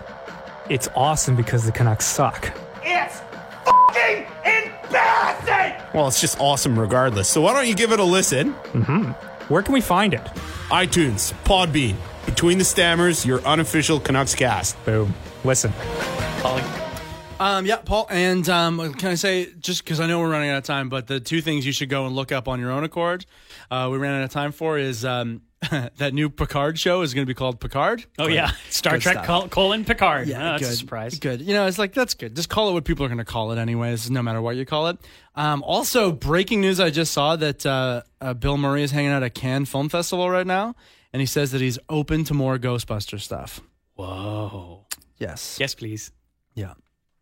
S2: it's awesome because the Canucks suck.
S7: It's fucking embarrassing.
S11: Well, it's just awesome regardless. So why don't you give it a listen? Mm-hmm.
S2: Where can we find it?
S11: iTunes, Podbean, Between the Stammers, your unofficial Canucks cast.
S2: Boom. Listen.
S5: Um, yeah, Pol. And um, can I say, just because I know we're running out of time, but the two things you should go and look up on your own accord, uh, we ran out of time for is um, that new Picard show is going to be called Picard.
S1: Oh
S5: Great.
S1: yeah, Star
S5: Good
S1: Trek
S5: stuff.
S1: col- colon Picard.
S5: Yeah,
S1: Oh, that's
S5: good.
S1: a surprise.
S5: Good. You know, it's like that's good. Just call it what people are going to call it, anyways. No matter what you call it. Um, also, breaking news: I just saw that uh, uh, Bill Murray is hanging out at a Cannes Film Festival right now, and he says that he's open to more Ghostbuster stuff.
S1: Whoa.
S5: Yes.
S1: Yes, please,
S5: Yeah.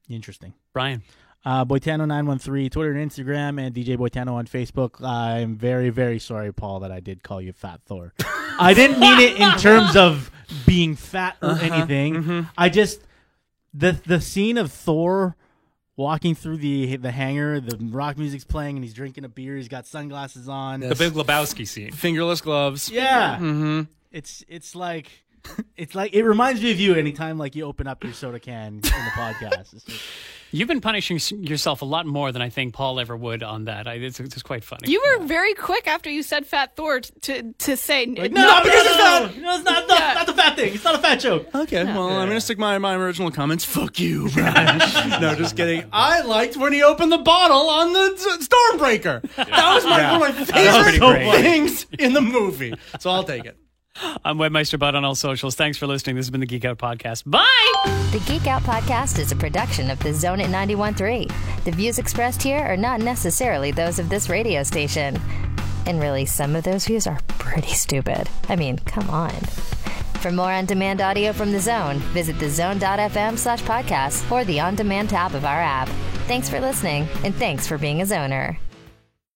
S4: Interesting.
S1: Brian.
S4: Uh, Boitano913, Twitter and Instagram, and DJ Boitano on Facebook. I'm very, very sorry, Pol, that I did call you Fat Thor. I didn't mean it in terms of being fat or anything. I just the the scene of Thor walking through the the hangar, the rock music's playing, and he's drinking a beer. He's got sunglasses on.
S5: Yes.
S2: The Big Lebowski scene.
S5: Fingerless gloves.
S4: Yeah,
S5: Mm-hmm.
S4: it's it's like it's like it reminds me of you anytime like you open up your soda can in the podcast. It's just-
S1: You've been punishing yourself a lot more than I think Pol ever would on that. I, it's, it's quite funny.
S3: You were very quick after you said Fat Thor t- to to say
S4: Like,
S3: no,
S4: no, because
S3: no,
S4: it's
S3: no,
S4: not. No, it's not. not,
S3: Yeah.
S4: not the fat thing. It's not a fat joke.
S5: Okay, well, I'm gonna stick my my original comments. Fuck you, Brian. no, just kidding. I liked when he opened the bottle on the s- Stormbreaker. That was my, one of my favorite
S1: pretty
S5: things in the movie. So I'll take it.
S1: I'm Webmeister Bud on all socials. Thanks for listening. This has been the Geek Out Podcast. Bye.
S6: The Geek Out Podcast is a production of the Zone at 91.3. The views expressed here are not necessarily those of this radio station. And really, some of those views are pretty stupid. I mean, come on. For more on demand audio from the zone, visit thezone.fm slash podcast or the on demand tab of our app. Thanks for listening, and thanks for being a zoner.